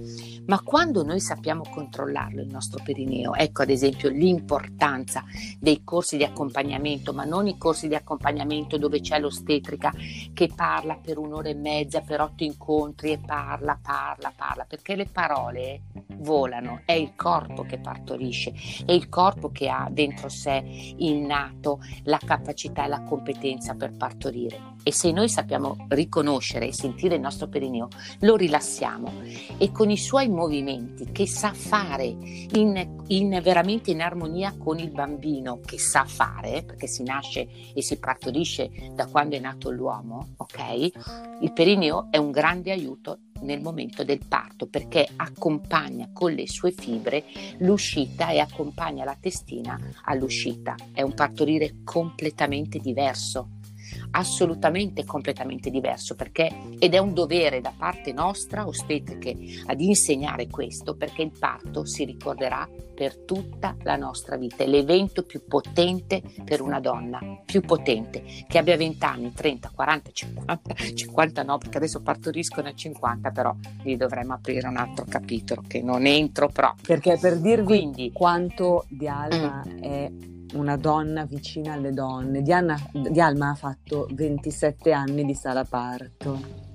Ma quando noi sappiamo controllarlo, il nostro perineo, ecco ad esempio l'importanza dei corsi di accompagnamento, ma non i corsi di accompagnamento dove c'è l'ostetrica che parla per un'ora e mezza, per otto incontri e parla, parla, parla, perché le parole volano, è il corpo che partorisce, è il corpo che ha dentro sé innato la capacità e la competenza per partorire. E se noi sappiamo riconoscere e sentire il nostro perineo, lo rilassiamo e con i suoi movimenti che sa fare in, in veramente in armonia con il bambino che sa fare, perché si nasce e si partorisce da quando è nato l'uomo, ok? Il perineo è un grande aiuto nel momento del parto perché accompagna con le sue fibre l'uscita e accompagna la testina all'uscita. È un partorire completamente diverso assolutamente completamente diverso perché, ed è un dovere da parte nostra ostetriche ad insegnare questo perché il parto si ricorderà per tutta la nostra vita, è l'evento più potente per una donna, più potente, che abbia 20 anni, 30, 40, 50, 50 no perché adesso partoriscono a 50 però lì dovremmo aprire un altro capitolo che non entro proprio. Perché per dirvi Quindi, quanto di Alma mm. è una donna vicina alle donne. Diana, Dialma ha fatto 27 anni di sala parto.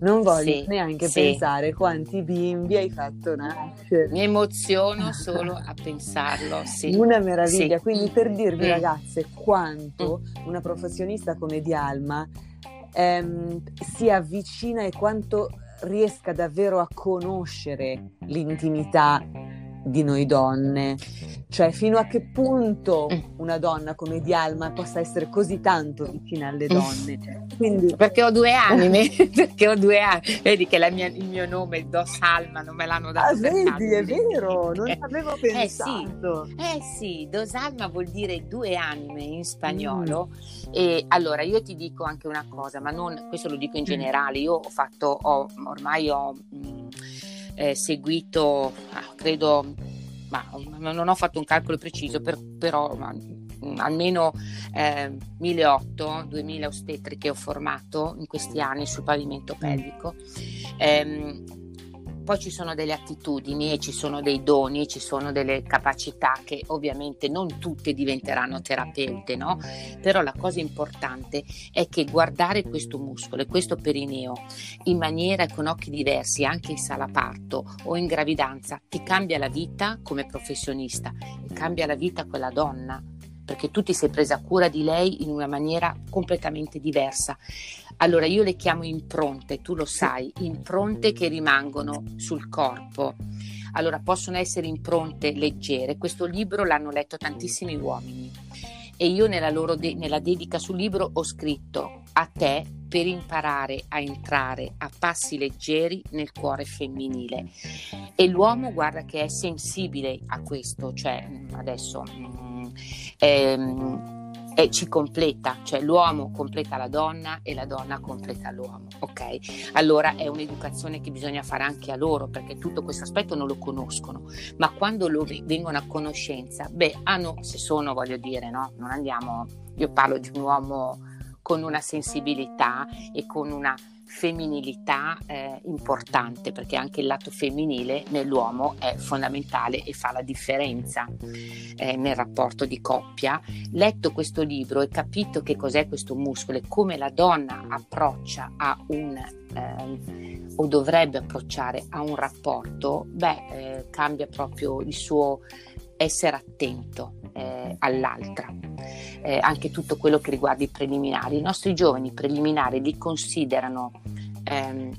Non voglio sì, neanche sì. pensare quanti bimbi hai fatto nascere. Mi emoziono solo a pensarlo. Sì. Una meraviglia. Quindi per dirvi, mm. ragazze, quanto mm. una professionista come Dialma ehm, si avvicina e quanto riesca davvero a conoscere l'intimità di noi donne. Cioè, fino a che punto mm. una donna come Dialma possa essere così tanto vicina alle donne. Quindi... Perché ho due anime, perché ho due anime. Vedi che mia, il mio nome, il Dos Alma, non me l'hanno dato. Ah, vedi, è vero, non ci avevo pensato. Eh sì, eh sì, Dos Alma vuol dire due anime in spagnolo. Mm. E allora io ti dico anche una cosa, ma non, questo lo dico in mm. generale, io ho fatto, ho, ormai ho... Mh, mm, eh, seguito, ah, credo, ma non ho fatto un calcolo preciso, per, però ma, mm, almeno eh, 1.800-2.000 ostetri che ho formato in questi anni sul pavimento pelvico. Eh, poi ci sono delle attitudini e ci sono dei doni, ci sono delle capacità che ovviamente non tutte diventeranno terapeute, no? Però la cosa importante è che guardare questo muscolo e questo perineo in maniera con occhi diversi, anche in sala parto o in gravidanza, ti cambia la vita come professionista, cambia la vita quella donna perché tu ti sei presa cura di lei in una maniera completamente diversa. Allora io le chiamo impronte, tu lo sai, impronte che rimangono sul corpo. Allora possono essere impronte leggere, questo libro l'hanno letto tantissimi uomini e io nella, de- nella dedica sul libro ho scritto a te per imparare a entrare a passi leggeri nel cuore femminile. E l'uomo guarda che è sensibile a questo, cioè adesso mm, ehm, e ci completa, cioè l'uomo completa la donna e la donna completa l'uomo, ok? Allora è un'educazione che bisogna fare anche a loro perché tutto questo aspetto non lo conoscono, ma quando lo vengono a conoscenza, beh, hanno, se sono, voglio dire, no? Non andiamo, io parlo di un uomo con una sensibilità e con una femminilità eh, importante perché anche il lato femminile nell'uomo è fondamentale e fa la differenza eh, nel rapporto di coppia. Letto questo libro e capito che cos'è questo muscolo e come la donna approccia a un eh, o dovrebbe approcciare a un rapporto, beh, eh, cambia proprio il suo essere attento eh, all'altra. Eh, anche tutto quello che riguarda i preliminari. I nostri giovani preliminari li considerano ehm,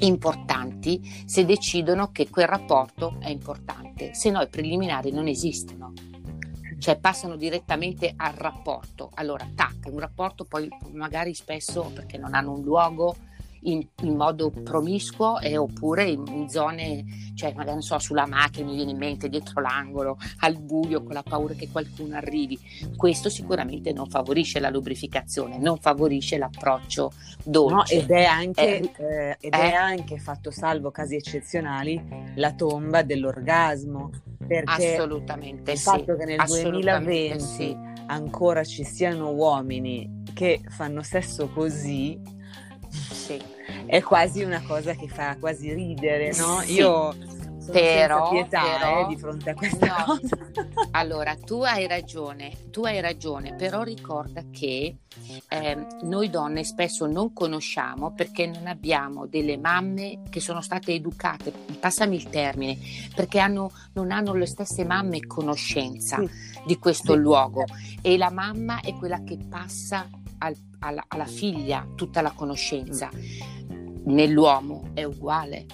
importanti se decidono che quel rapporto è importante, se no i preliminari non esistono. Cioè passano direttamente al rapporto. Allora, tac, un rapporto poi magari spesso perché non hanno un luogo, in, in modo promiscuo e, oppure in, in, zone, cioè magari non so, sulla macchina mi viene in mente dietro l'angolo, al buio, con la paura che qualcuno arrivi. Questo sicuramente non favorisce la lubrificazione, non favorisce l'approccio dolce. No, ed è anche, eh, eh, ed è eh. anche fatto salvo casi eccezionali la tomba dell'orgasmo. Perché assolutamente il sì, fatto che nel 2020 sì. ancora ci siano uomini che fanno sesso così sì. È quasi una cosa che fa quasi ridere, no? Sì. Io sono però, pietà però, eh, di fronte a questa no. cosa. allora, tu hai ragione, tu hai ragione, però ricorda che eh, noi donne spesso non conosciamo perché non abbiamo delle mamme che sono state educate, passami il termine, perché hanno, non hanno le stesse mamme conoscenza sì. di questo sì. luogo e la mamma è quella che passa al, alla, alla figlia tutta la conoscenza. Nell'uomo è uguale,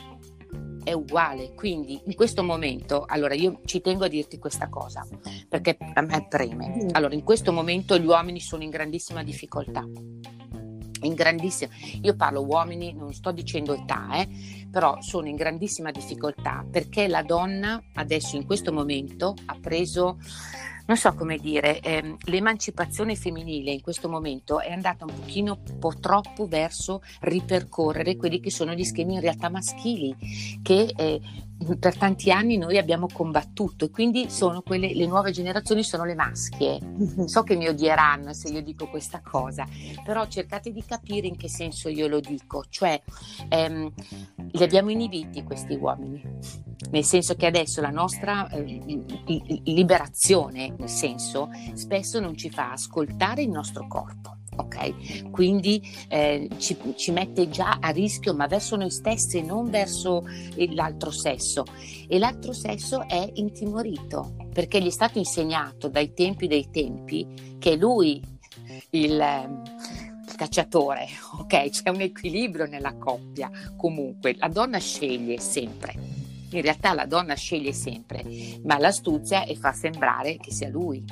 è uguale. Quindi in questo momento, allora io ci tengo a dirti questa cosa, perché a me preme. Mm. Allora, in questo momento gli uomini sono in grandissima difficoltà. In grandissima, io parlo uomini, non sto dicendo età, eh, però sono in grandissima difficoltà perché la donna adesso in questo momento ha preso non so come dire, ehm, l'emancipazione femminile in questo momento è andata un pochino po' troppo verso ripercorrere quelli che sono gli schemi in realtà maschili che eh, per tanti anni noi abbiamo combattuto e quindi sono quelle, le nuove generazioni sono le maschie. Mm-hmm. So che mi odieranno se io dico questa cosa, però cercate di capire in che senso io lo dico, cioè ehm, li abbiamo inibiti questi uomini, nel senso che adesso la nostra eh, liberazione, nel senso, spesso non ci fa ascoltare il nostro corpo ok? Quindi eh, ci, ci, mette già a rischio, ma verso noi stesse, non verso l'altro sesso. E l'altro sesso è intimorito perché gli è stato insegnato dai tempi dei tempi che lui il, cacciatore, ok? C'è un equilibrio nella coppia. Comunque, la donna sceglie sempre. In realtà la donna sceglie sempre, ma l'astuzia è fa sembrare che sia lui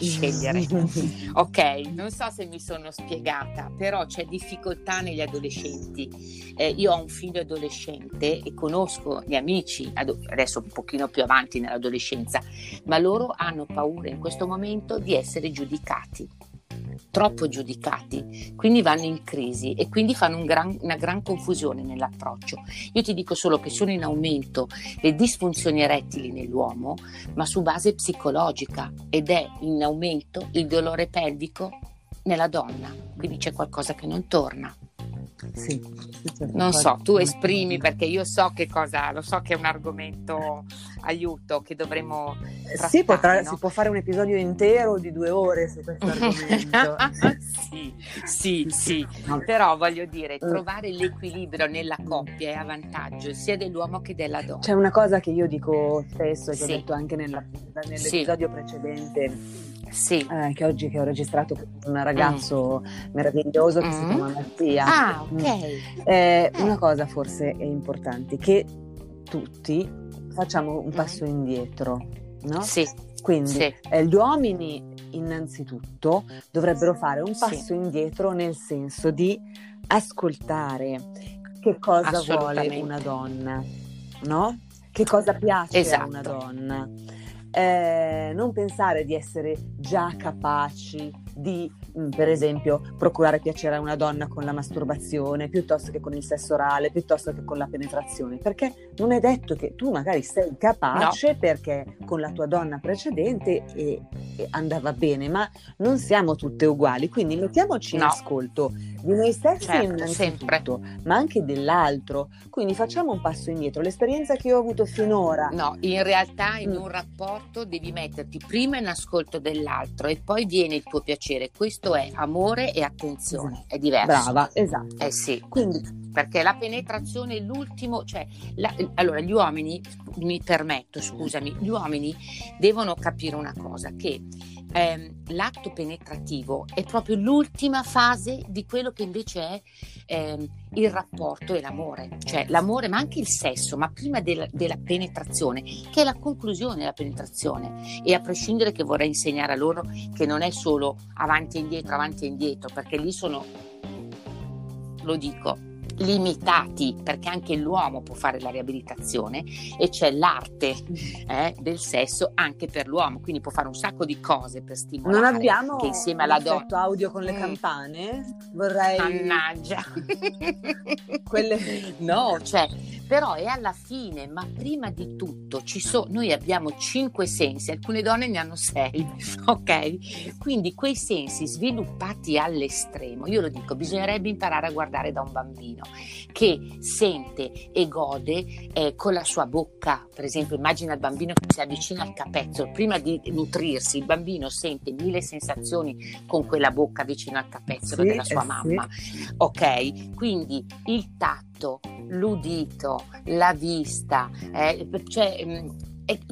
scegliere. ok, non so se mi sono spiegata, però c'è difficoltà negli adolescenti. Eh, io ho un figlio adolescente e conosco gli amici, adesso un pochino più avanti nell'adolescenza, ma loro hanno paura in questo momento di essere giudicati troppo giudicati, quindi vanno in crisi e quindi fanno un gran, una gran confusione nell'approccio. Io ti dico solo che sono in aumento le disfunzioni erettili nell'uomo, ma su base psicologica ed è in aumento il dolore pelvico nella donna, quindi c'è qualcosa che non torna. Sì, non so, tu esprimi perché io so che cosa, lo so che è un argomento aiuto che dovremmo. Trattare, sì, potrà, no? si può fare un episodio intero di due ore su questo argomento. sì, sì, sì, però voglio dire, mm. trovare l'equilibrio nella coppia è a vantaggio sia dell'uomo che della donna. C'è una cosa che io dico spesso e che sì. ho detto anche nella, nell'episodio sì. precedente sì. eh, che oggi che ho registrato con un ragazzo mm. meraviglioso che mm. si chiama Mattia. Ah, ok. Mm. Eh, una cosa forse è importante, che tutti facciamo un passo indietro, no? Sì. Quindi sì. Eh, gli uomini innanzitutto dovrebbero fare un passo sì. indietro nel senso di ascoltare che cosa vuole una donna, no? Che cosa piace esatto. a una donna. Eh, non pensare di essere già capaci di per esempio, procurare piacere a una donna con la masturbazione piuttosto che con il sesso orale, piuttosto che con la penetrazione, perché non è detto che tu magari sei capace no. perché con la tua donna precedente e, e andava bene, ma non siamo tutte uguali, quindi mettiamoci no. in ascolto di noi stessi certo, innanzitutto, sempre. ma anche dell'altro. Quindi facciamo un passo indietro. L'esperienza che ho avuto finora. No, in realtà in mm. un rapporto devi metterti prima in ascolto dell'altro e poi viene il tuo piacere. Questo questo è amore e attenzione, esatto. è diverso. Brava, esatto. Eh sì, quindi perché la penetrazione è l'ultimo, cioè la, allora gli uomini, mi permetto, scusami, gli uomini devono capire una cosa, che ehm, l'atto penetrativo è proprio l'ultima fase di quello che invece è ehm, il rapporto e l'amore, cioè l'amore ma anche il sesso, ma prima della, della penetrazione, che è la conclusione della penetrazione. E a prescindere che vorrei insegnare a loro che non è solo avanti e indietro, avanti e indietro, perché lì sono, lo dico, limitati perché anche l'uomo può fare la riabilitazione e c'è l'arte eh, del sesso anche per l'uomo quindi può fare un sacco di cose per stimolare non abbiamo che insieme alla donna audio con le mm. campane? Vorrei mannaggia. quelle no cioè però è alla fine, ma prima di tutto ci so, noi abbiamo cinque sensi, alcune donne ne hanno sei, ok? Quindi quei sensi sviluppati all'estremo, io lo dico, bisognerebbe imparare a guardare da un bambino che sente e gode eh, con la sua bocca, per esempio immagina il bambino che si avvicina al capezzolo, prima di nutrirsi il bambino sente mille sensazioni con quella bocca vicino al capezzolo sì, della sua eh, mamma, sì. ok? Quindi il tatto, l'udito, la vista, eh, cioè, mm,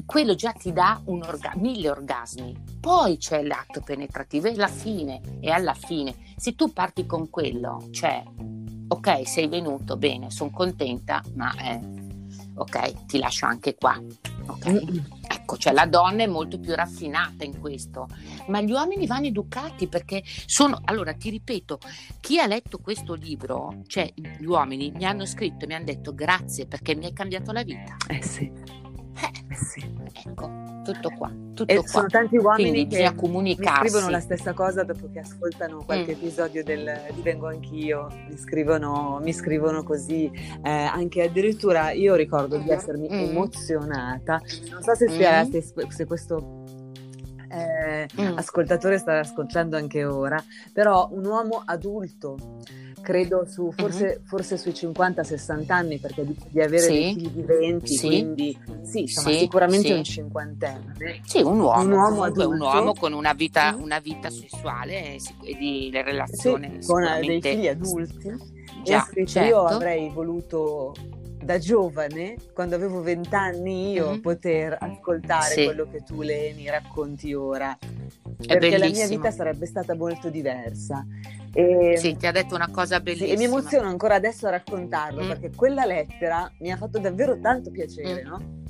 quello già ti dà orga- mille orgasmi. Poi c'è l'atto penetrativo e alla fine, e alla fine, se tu parti con quello, cioè, ok, sei venuto, bene, sono contenta, ma eh, ok, ti lascio anche qua. Ok, ecco, cioè la donna è molto più raffinata in questo, ma gli uomini vanno educati perché sono, allora ti ripeto, chi ha letto questo libro, cioè gli uomini mi hanno scritto e mi hanno detto grazie perché mi hai cambiato la vita. Eh sì. Eh, sì. Ecco, tutto qua. Tutto e qua. sono tanti uomini Quindi che mi scrivono la stessa cosa dopo che ascoltano qualche mm. episodio del Divengo anch'io, mi scrivono, mi scrivono così, eh, anche addirittura io ricordo di mm-hmm. essermi mm. emozionata, non so se, sia, mm. se, se questo eh, mm. ascoltatore sta ascoltando anche ora, però un uomo adulto credo su, forse, uh-huh. forse sui 50-60 anni perché dice di avere sì. dei figli di 20, sì. quindi sì, insomma, sì, sicuramente un cinquantenne. Sì, un uomo, un uomo, adulto. un uomo con una vita, una vita sessuale e di relazione con dei figli adulti. Già, certo. Io avrei voluto da giovane, quando avevo vent'anni, io mm-hmm. poter ascoltare sì. quello che tu, Leni, racconti ora. È perché bellissimo. la mia vita sarebbe stata molto diversa. E, sì, ti ha detto una cosa bellissima. Sì, e mi emoziono ancora adesso a raccontarlo, mm. perché quella lettera mi ha fatto davvero tanto piacere, mm. no?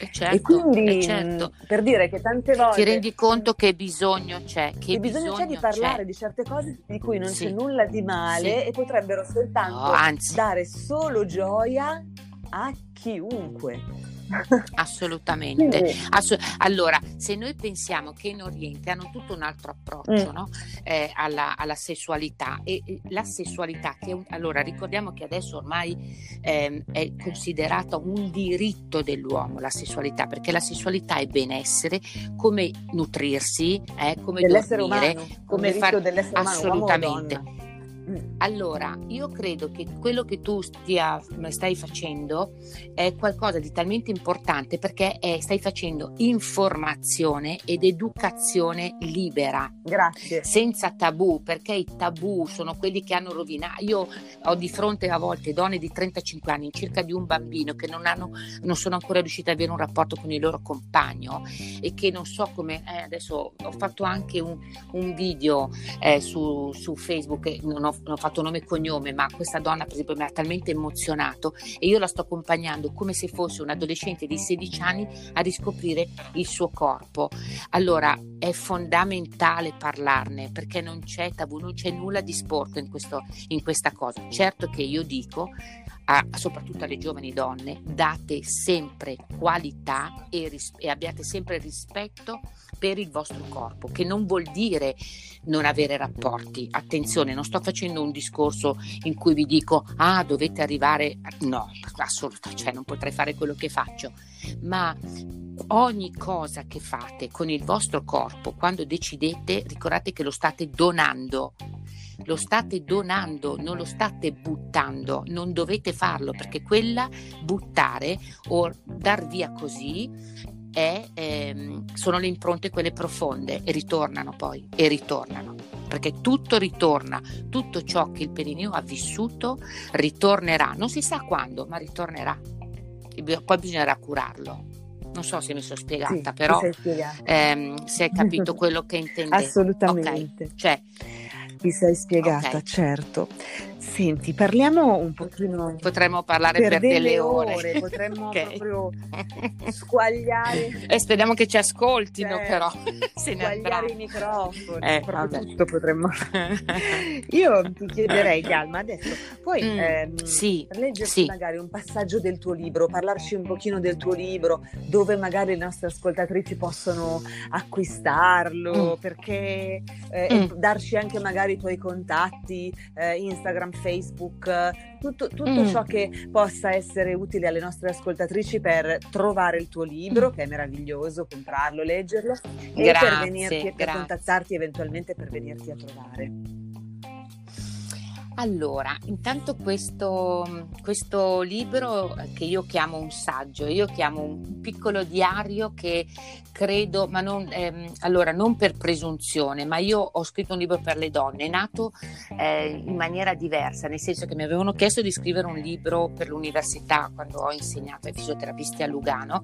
E, certo, e quindi certo. per dire che tante volte ti rendi conto che bisogno c'è che, che bisogno, c'è di parlare c'è. di certe cose di cui non sì. c'è nulla di male sì. e potrebbero soltanto no, dare solo gioia a chiunque Assolutamente. Assu- allora, se noi pensiamo che in Oriente hanno tutto un altro approccio mm. no? eh, alla, alla, sessualità e, e la sessualità che un- allora ricordiamo che adesso ormai eh, è considerata un diritto dell'uomo la sessualità perché la sessualità è benessere come nutrirsi eh, come dell'essere dormire umano, come fare assolutamente allora, io credo che quello che tu stia, stai facendo è qualcosa di talmente importante perché è, stai facendo informazione ed educazione libera. Grazie. Senza tabù, perché i tabù sono quelli che hanno rovinato. Io ho di fronte a volte donne di 35 anni, circa di un bambino, che non, hanno, non sono ancora riuscite ad avere un rapporto con il loro compagno e che non so come. Eh, adesso ho fatto anche un, un video eh, su, su Facebook, non ho non ho fatto nome e cognome, ma questa donna per esempio mi ha talmente emozionato e io la sto accompagnando come se fosse un adolescente di 16 anni a riscoprire il suo corpo. Allora è fondamentale parlarne perché non c'è tabù, non c'è nulla di sporco in, questo, in questa cosa. Certo che io dico a, soprattutto alle giovani donne, date sempre qualità e, ris- e, abbiate sempre rispetto per il vostro corpo, che non vuol dire non avere rapporti. Attenzione, non sto facendo un discorso in cui vi dico, ah, dovete arrivare, no, assolutamente, cioè non potrei fare quello che faccio, ma ogni cosa che fate con il vostro corpo, quando decidete, ricordate che lo state donando lo state donando, non lo state buttando, non dovete farlo perché quella buttare o dar via così è, ehm, sono le impronte quelle profonde e ritornano poi e ritornano perché tutto ritorna, tutto ciò che il perineo ha vissuto ritornerà, non si sa quando, ma ritornerà. E poi bisognerà curarlo. Non so se mi sono spiegata, sì, però ehm, se hai capito quello che intendevo. Assolutamente. Okay. Cioè, ti sei spiegata, okay. certo. Senti, parliamo un pochino. Potremmo parlare per, per delle, delle ore. ore. Potremmo okay. proprio squagliare. E speriamo che ci ascoltino, certo. però. Se squagliare i microfoni. Eh, proprio tutto potremmo. Io ti chiederei, Galma, adesso puoi mm, ehm, sì, leggerci sì. magari un passaggio del tuo libro, parlarci un pochino del tuo libro, dove magari le nostre ascoltatrici possono acquistarlo, mm. perché eh, mm. darci anche magari i tuoi contatti, eh, Instagram, Facebook, tutto, tutto mm. ciò che possa essere utile alle nostre ascoltatrici per trovare il tuo libro, mm. che è meraviglioso, comprarlo, leggerlo, grazie, e per, venirti, per contattarti eventualmente per venirti a trovare. Allora, intanto questo, questo, libro che io chiamo un saggio, io chiamo un piccolo diario che credo, ma non, ehm, allora, non per presunzione, ma io ho scritto un libro per le donne, è nato eh, in maniera diversa, nel senso che mi avevano chiesto di scrivere un libro per l'università quando ho insegnato ai fisioterapisti a Lugano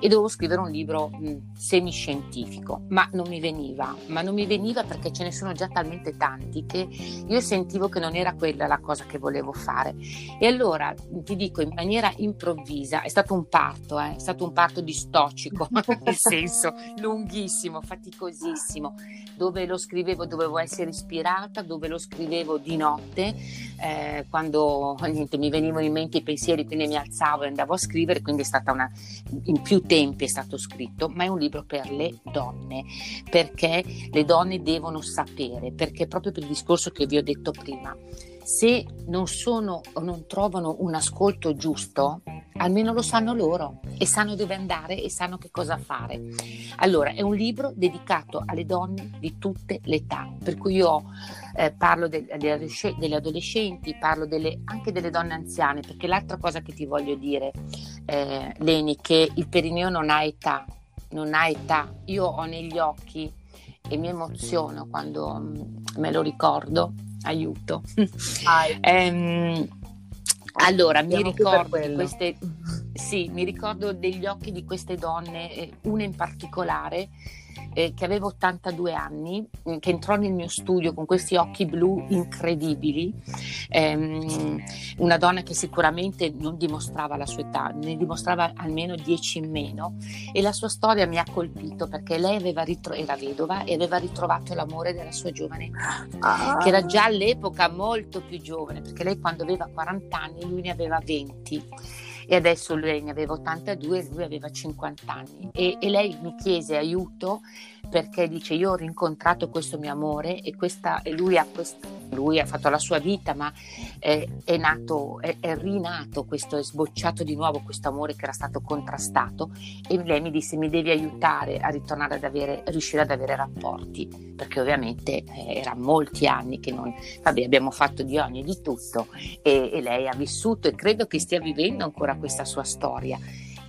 e dovevo scrivere un libro mh, semiscientifico, ma non mi veniva, ma non mi veniva perché ce ne sono già talmente tanti che io sentivo che non era era quella la cosa che volevo fare. E allora ti dico in maniera improvvisa, è stato un parto, eh? è stato un parto distocico, nel senso lunghissimo, faticosissimo, dove lo scrivevo dovevo essere ispirata, dove lo scrivevo di notte, eh, quando niente, mi venivano in mente i pensieri, quindi mi alzavo e andavo a scrivere, quindi è stata una, in più tempi è stato scritto, ma è un libro per le donne, perché le donne devono sapere, perché proprio per il discorso che vi ho detto prima, se non sono non trovano un ascolto giusto, almeno lo sanno loro e sanno dove andare e sanno che cosa fare. Allora, è un libro dedicato alle donne di tutte le età, per cui io eh, parlo de- delle adolescenti, parlo delle, anche delle donne anziane, perché l'altra cosa che ti voglio dire, eh, Leni, che il perineo non ha età, non ha età. Io ho negli occhi e mi emoziono quando mm, me lo ricordo aiuto. ehm, allora, mi ricordo, queste, sì, mi ricordo degli occhi di queste donne, eh, una in particolare eh, che aveva 82 anni, mm, che entrò nel mio studio con questi occhi blu incredibili, ehm, una donna che sicuramente non dimostrava la sua età, ne dimostrava almeno 10 in meno. E la sua storia mi ha colpito perché lei ritro- era vedova e aveva ritrovato l'amore della sua giovane ah. che era già all'epoca molto più giovane, perché lei quando aveva 40 anni lui ne aveva 20 e adesso lei ne aveva 82 e lui aveva 50 anni e, e lei mi chiese aiuto perché dice io ho rincontrato questo mio amore e, questa, e lui, ha quest, lui, ha fatto la sua vita ma è, è nato, è, è, rinato questo, è sbocciato di nuovo questo amore che era stato contrastato e lei mi disse mi devi aiutare a ritornare ad avere, riuscire ad avere rapporti perché ovviamente eh, era molti anni che non, vabbè abbiamo fatto di ogni e di tutto e, e lei ha vissuto e credo che stia vivendo ancora questa sua storia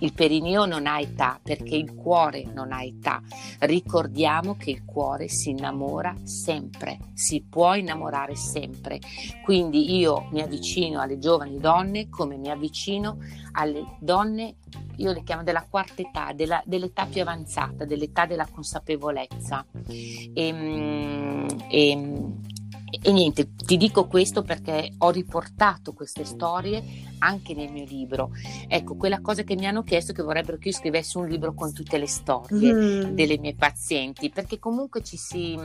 il perineo non ha età perché il cuore non ha età. Ricordiamo che il cuore si innamora sempre, si può innamorare sempre. Quindi io mi avvicino alle giovani donne come mi avvicino alle donne, io le chiamo della quarta età, della, dell'età più avanzata, dell'età della consapevolezza. E, ehm, e, ehm, E niente, ti dico questo perché ho riportato queste storie anche nel mio libro. Ecco, quella cosa che mi hanno chiesto è che vorrebbero che io scrivessi un libro con tutte le storie mm. delle mie pazienti, perché comunque ci si,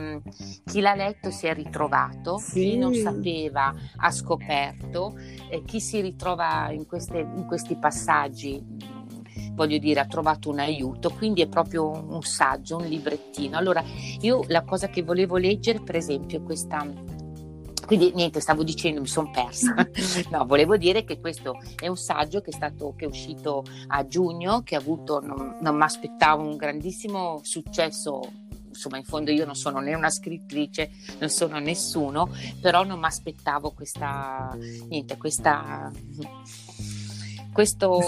chi l'ha letto si è ritrovato, sì. chi non sapeva ha scoperto, eh, chi si ritrova in, queste, in questi passaggi voglio dire, ha trovato un aiuto, quindi è proprio un saggio, un librettino. Allora, io la cosa che volevo leggere, per esempio, è questa quindi niente, stavo dicendo, mi sono persa. no, volevo dire che questo è un saggio che è, stato, che è uscito a giugno, che ha avuto, non, non mi aspettavo, un grandissimo successo insomma in fondo io non sono né una scrittrice, non sono nessuno, però non mi aspettavo questa, niente, questa questo,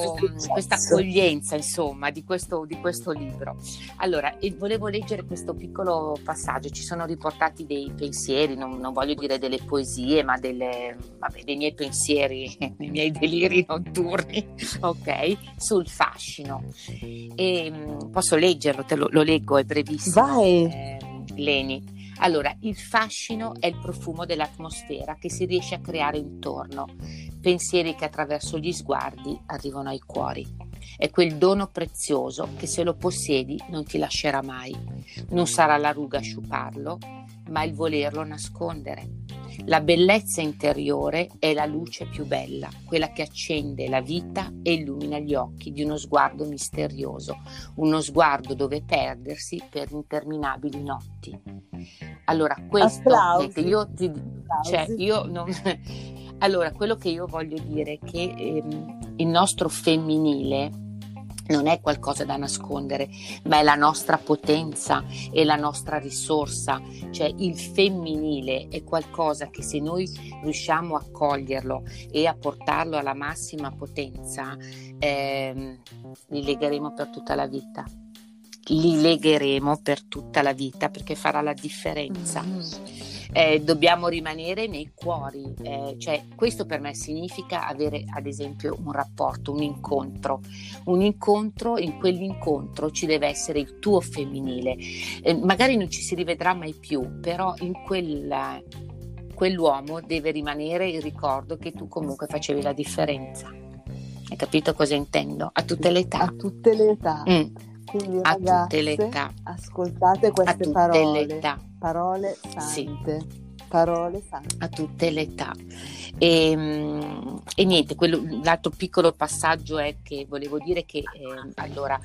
questa accoglienza insomma di questo, di questo libro. Allora, volevo leggere questo piccolo passaggio, ci sono riportati dei pensieri, non, non voglio dire delle poesie, ma delle, vabbè, dei miei pensieri, dei miei deliri notturni, ok, sul fascino. E, mm, posso leggerlo, te lo, lo leggo, è brevissimo. Vai! Eh, Leni. Allora, il fascino è il profumo dell'atmosfera che si riesce a creare intorno, pensieri che attraverso gli sguardi arrivano ai cuori. È quel dono prezioso che se lo possiedi non ti lascerà mai. Non sarà la ruga a sciuparlo, ma il volerlo nascondere. La bellezza interiore è la luce più bella, quella che accende la vita e illumina gli occhi di uno sguardo misterioso, uno sguardo dove perdersi per interminabili notti. Allora, questo che io ti cioè, io non allora, quello che io voglio dire è che ehm, il nostro femminile non è qualcosa da nascondere, ma è la nostra potenza e la nostra risorsa, cioè il femminile è qualcosa che se noi riusciamo a coglierlo e a portarlo alla massima potenza, ehm, li legheremo per tutta la vita. Li legheremo per tutta la vita perché farà la differenza. Mm-hmm eh, dobbiamo rimanere nei cuori, eh, cioè questo per me significa avere ad esempio un rapporto, un incontro, un incontro, in quell'incontro ci deve essere il tuo femminile, eh, magari non ci si rivedrà mai più, però in quella, quell'uomo deve rimanere il ricordo che tu comunque facevi la differenza. Hai capito cosa intendo? A tutte le età. A tutte le età. Mm. Quindi, a ragazze, tutte le età. Ascoltate queste parole. Parole sante. Sì. Parole sante. A tutte le età. E, ehm, e niente, quello, l'altro piccolo passaggio è che volevo dire che eh, allora,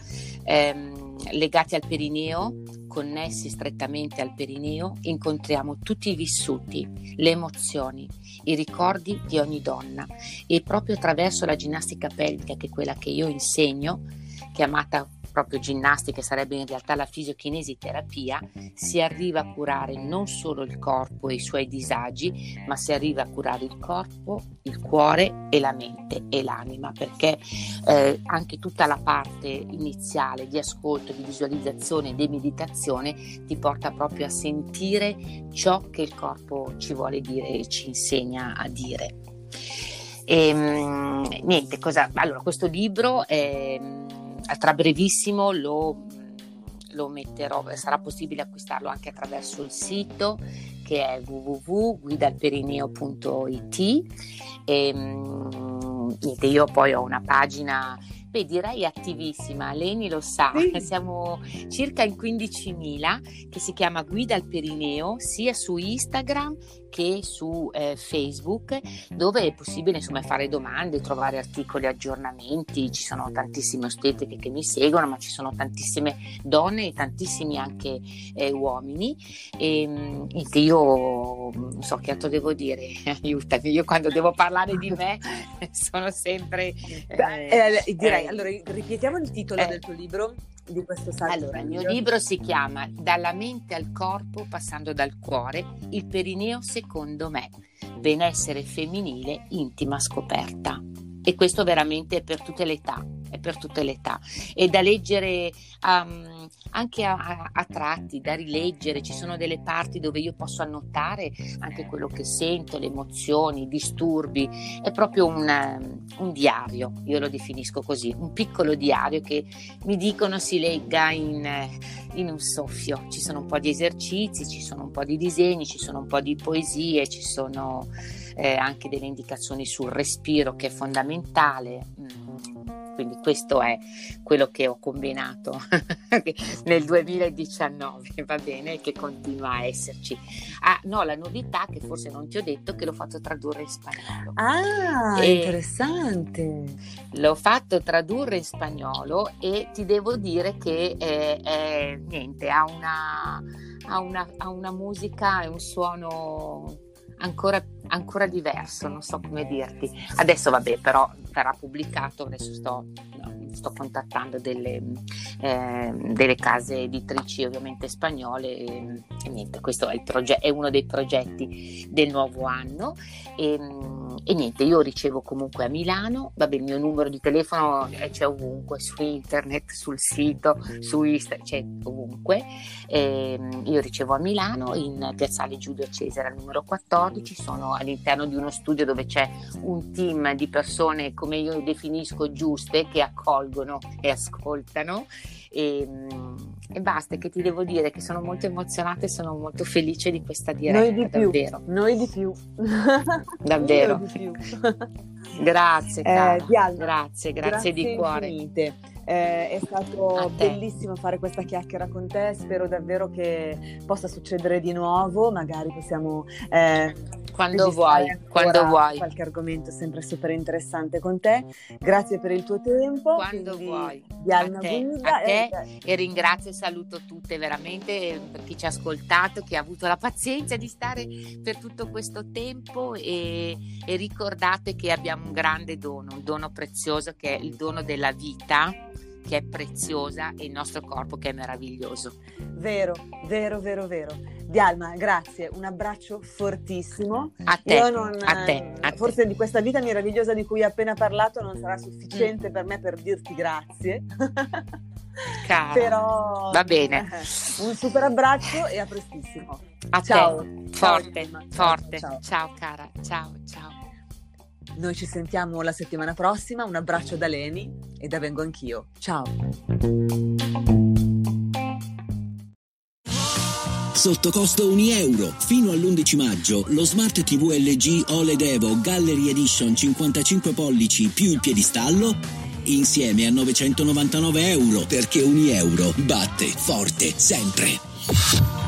ehm, legati al perineo, connessi strettamente al perineo, incontriamo tutti i vissuti, le emozioni, i ricordi di ogni donna e proprio attraverso la ginnastica pelvica, che è quella che io insegno, chiamata proprio ginnastica, sarebbe in realtà la fisiochinesiterapia, si arriva a curare non solo il corpo e i suoi disagi, ma si arriva a curare il corpo, il cuore e la mente e l'anima, perché eh, anche tutta la parte iniziale di ascolto, di visualizzazione di meditazione ti porta proprio a sentire ciò che il corpo ci vuole dire e ci insegna a dire. E, ehm, niente, cosa, allora questo libro è tra brevissimo lo, lo metterò, sarà possibile acquistarlo anche attraverso il sito che è www.guidalperineo.it e, niente, io poi ho una pagina Beh, direi attivissima, Leni lo sa, sì. siamo circa in 15.000 che si chiama Guida al Perineo sia su Instagram che su eh, Facebook dove è possibile insomma fare domande, trovare articoli, aggiornamenti, ci sono tantissime ostetiche che mi seguono ma ci sono tantissime donne e tantissimi anche eh, uomini e mm, io non so che altro devo dire, aiutami, io quando devo parlare di me sono sempre... Eh, eh, direi, eh, allora ripetiamo il titolo eh. del tuo libro di questo saggio. Allora, il mio libro si chiama Dalla mente al corpo, passando dal cuore, il perineo secondo me, benessere femminile, intima scoperta. E questo veramente è per tutte le età, è per tutte le età. È da leggere um, anche a, a, a, tratti, da rileggere, ci sono delle parti dove io posso annotare anche quello che sento, le emozioni, i disturbi, è proprio un, um, un diario, io lo definisco così, un piccolo diario che mi dicono si legga in, in un soffio, ci sono un po' di esercizi, ci sono un po' di disegni, ci sono un po' di poesie, ci sono eh, anche delle indicazioni sul respiro che è fondamentale. Mm quindi questo è quello che ho combinato nel 2019, va bene, che continua a esserci. Ah, no, la novità che forse non ti ho detto che l'ho fatto tradurre in spagnolo. Ah, e interessante. L'ho fatto tradurre in spagnolo e ti devo dire che è, è, niente, ha una, ha, una, ha una musica e un suono ancora, ancora diverso, non so come dirti. Adesso vabbè, però verrà pubblicato, adesso sto, sto contattando delle, eh, delle, case editrici ovviamente spagnole e, e niente, questo è, proge- è, uno dei progetti del nuovo anno e, e, niente, io ricevo comunque a Milano, vabbè il mio numero di telefono c'è ovunque, su internet, sul sito, su Instagram, c'è ovunque, e, io ricevo a Milano in piazzale Giulio Cesare numero 14, sono all'interno di uno studio dove c'è un team di persone come io definisco giuste, che accolgono e ascoltano. E, mm, e basta, che ti devo dire che sono molto emozionata e sono molto felice di questa diretta. Noi di più, davvero. Noi di più. davvero. Di più. grazie, eh, Diana, grazie, grazie, grazie di cuore. Infinite. Eh, è stato bellissimo fare questa chiacchiera con te, spero davvero che possa succedere di nuovo, magari possiamo eh, quando vuoi, quando vuoi. Qualche argomento sempre super interessante con te. Grazie per il tuo tempo. Quando vuoi. a te, a te e ringrazio e saluto tutte veramente per chi ci ha ascoltato, chi ha avuto la pazienza di stare per tutto questo tempo e, e ricordate che abbiamo un grande dono, un dono prezioso che è il dono della vita che è preziosa e il nostro corpo che è meraviglioso. Vero, vero, vero, vero. Dialma, grazie, un abbraccio fortissimo. A te, non, a te, a forse te. di questa vita meravigliosa di cui hai appena parlato non sarà sufficiente mm. per me per dirti grazie. Cara, Però va bene. Un super abbraccio e a prestissimo. A ciao. Te. Forte, ciao, forte. Ciao. ciao cara, ciao, ciao. Noi ci sentiamo la settimana prossima. Un abbraccio da Leni e da Vengo Anch'io. Ciao. Sotto costo 1 euro. Fino all'11 maggio lo Smart TV LG OLED Evo Gallery Edition 55 pollici più il piedistallo insieme a 999 euro perché 1 euro batte forte sempre.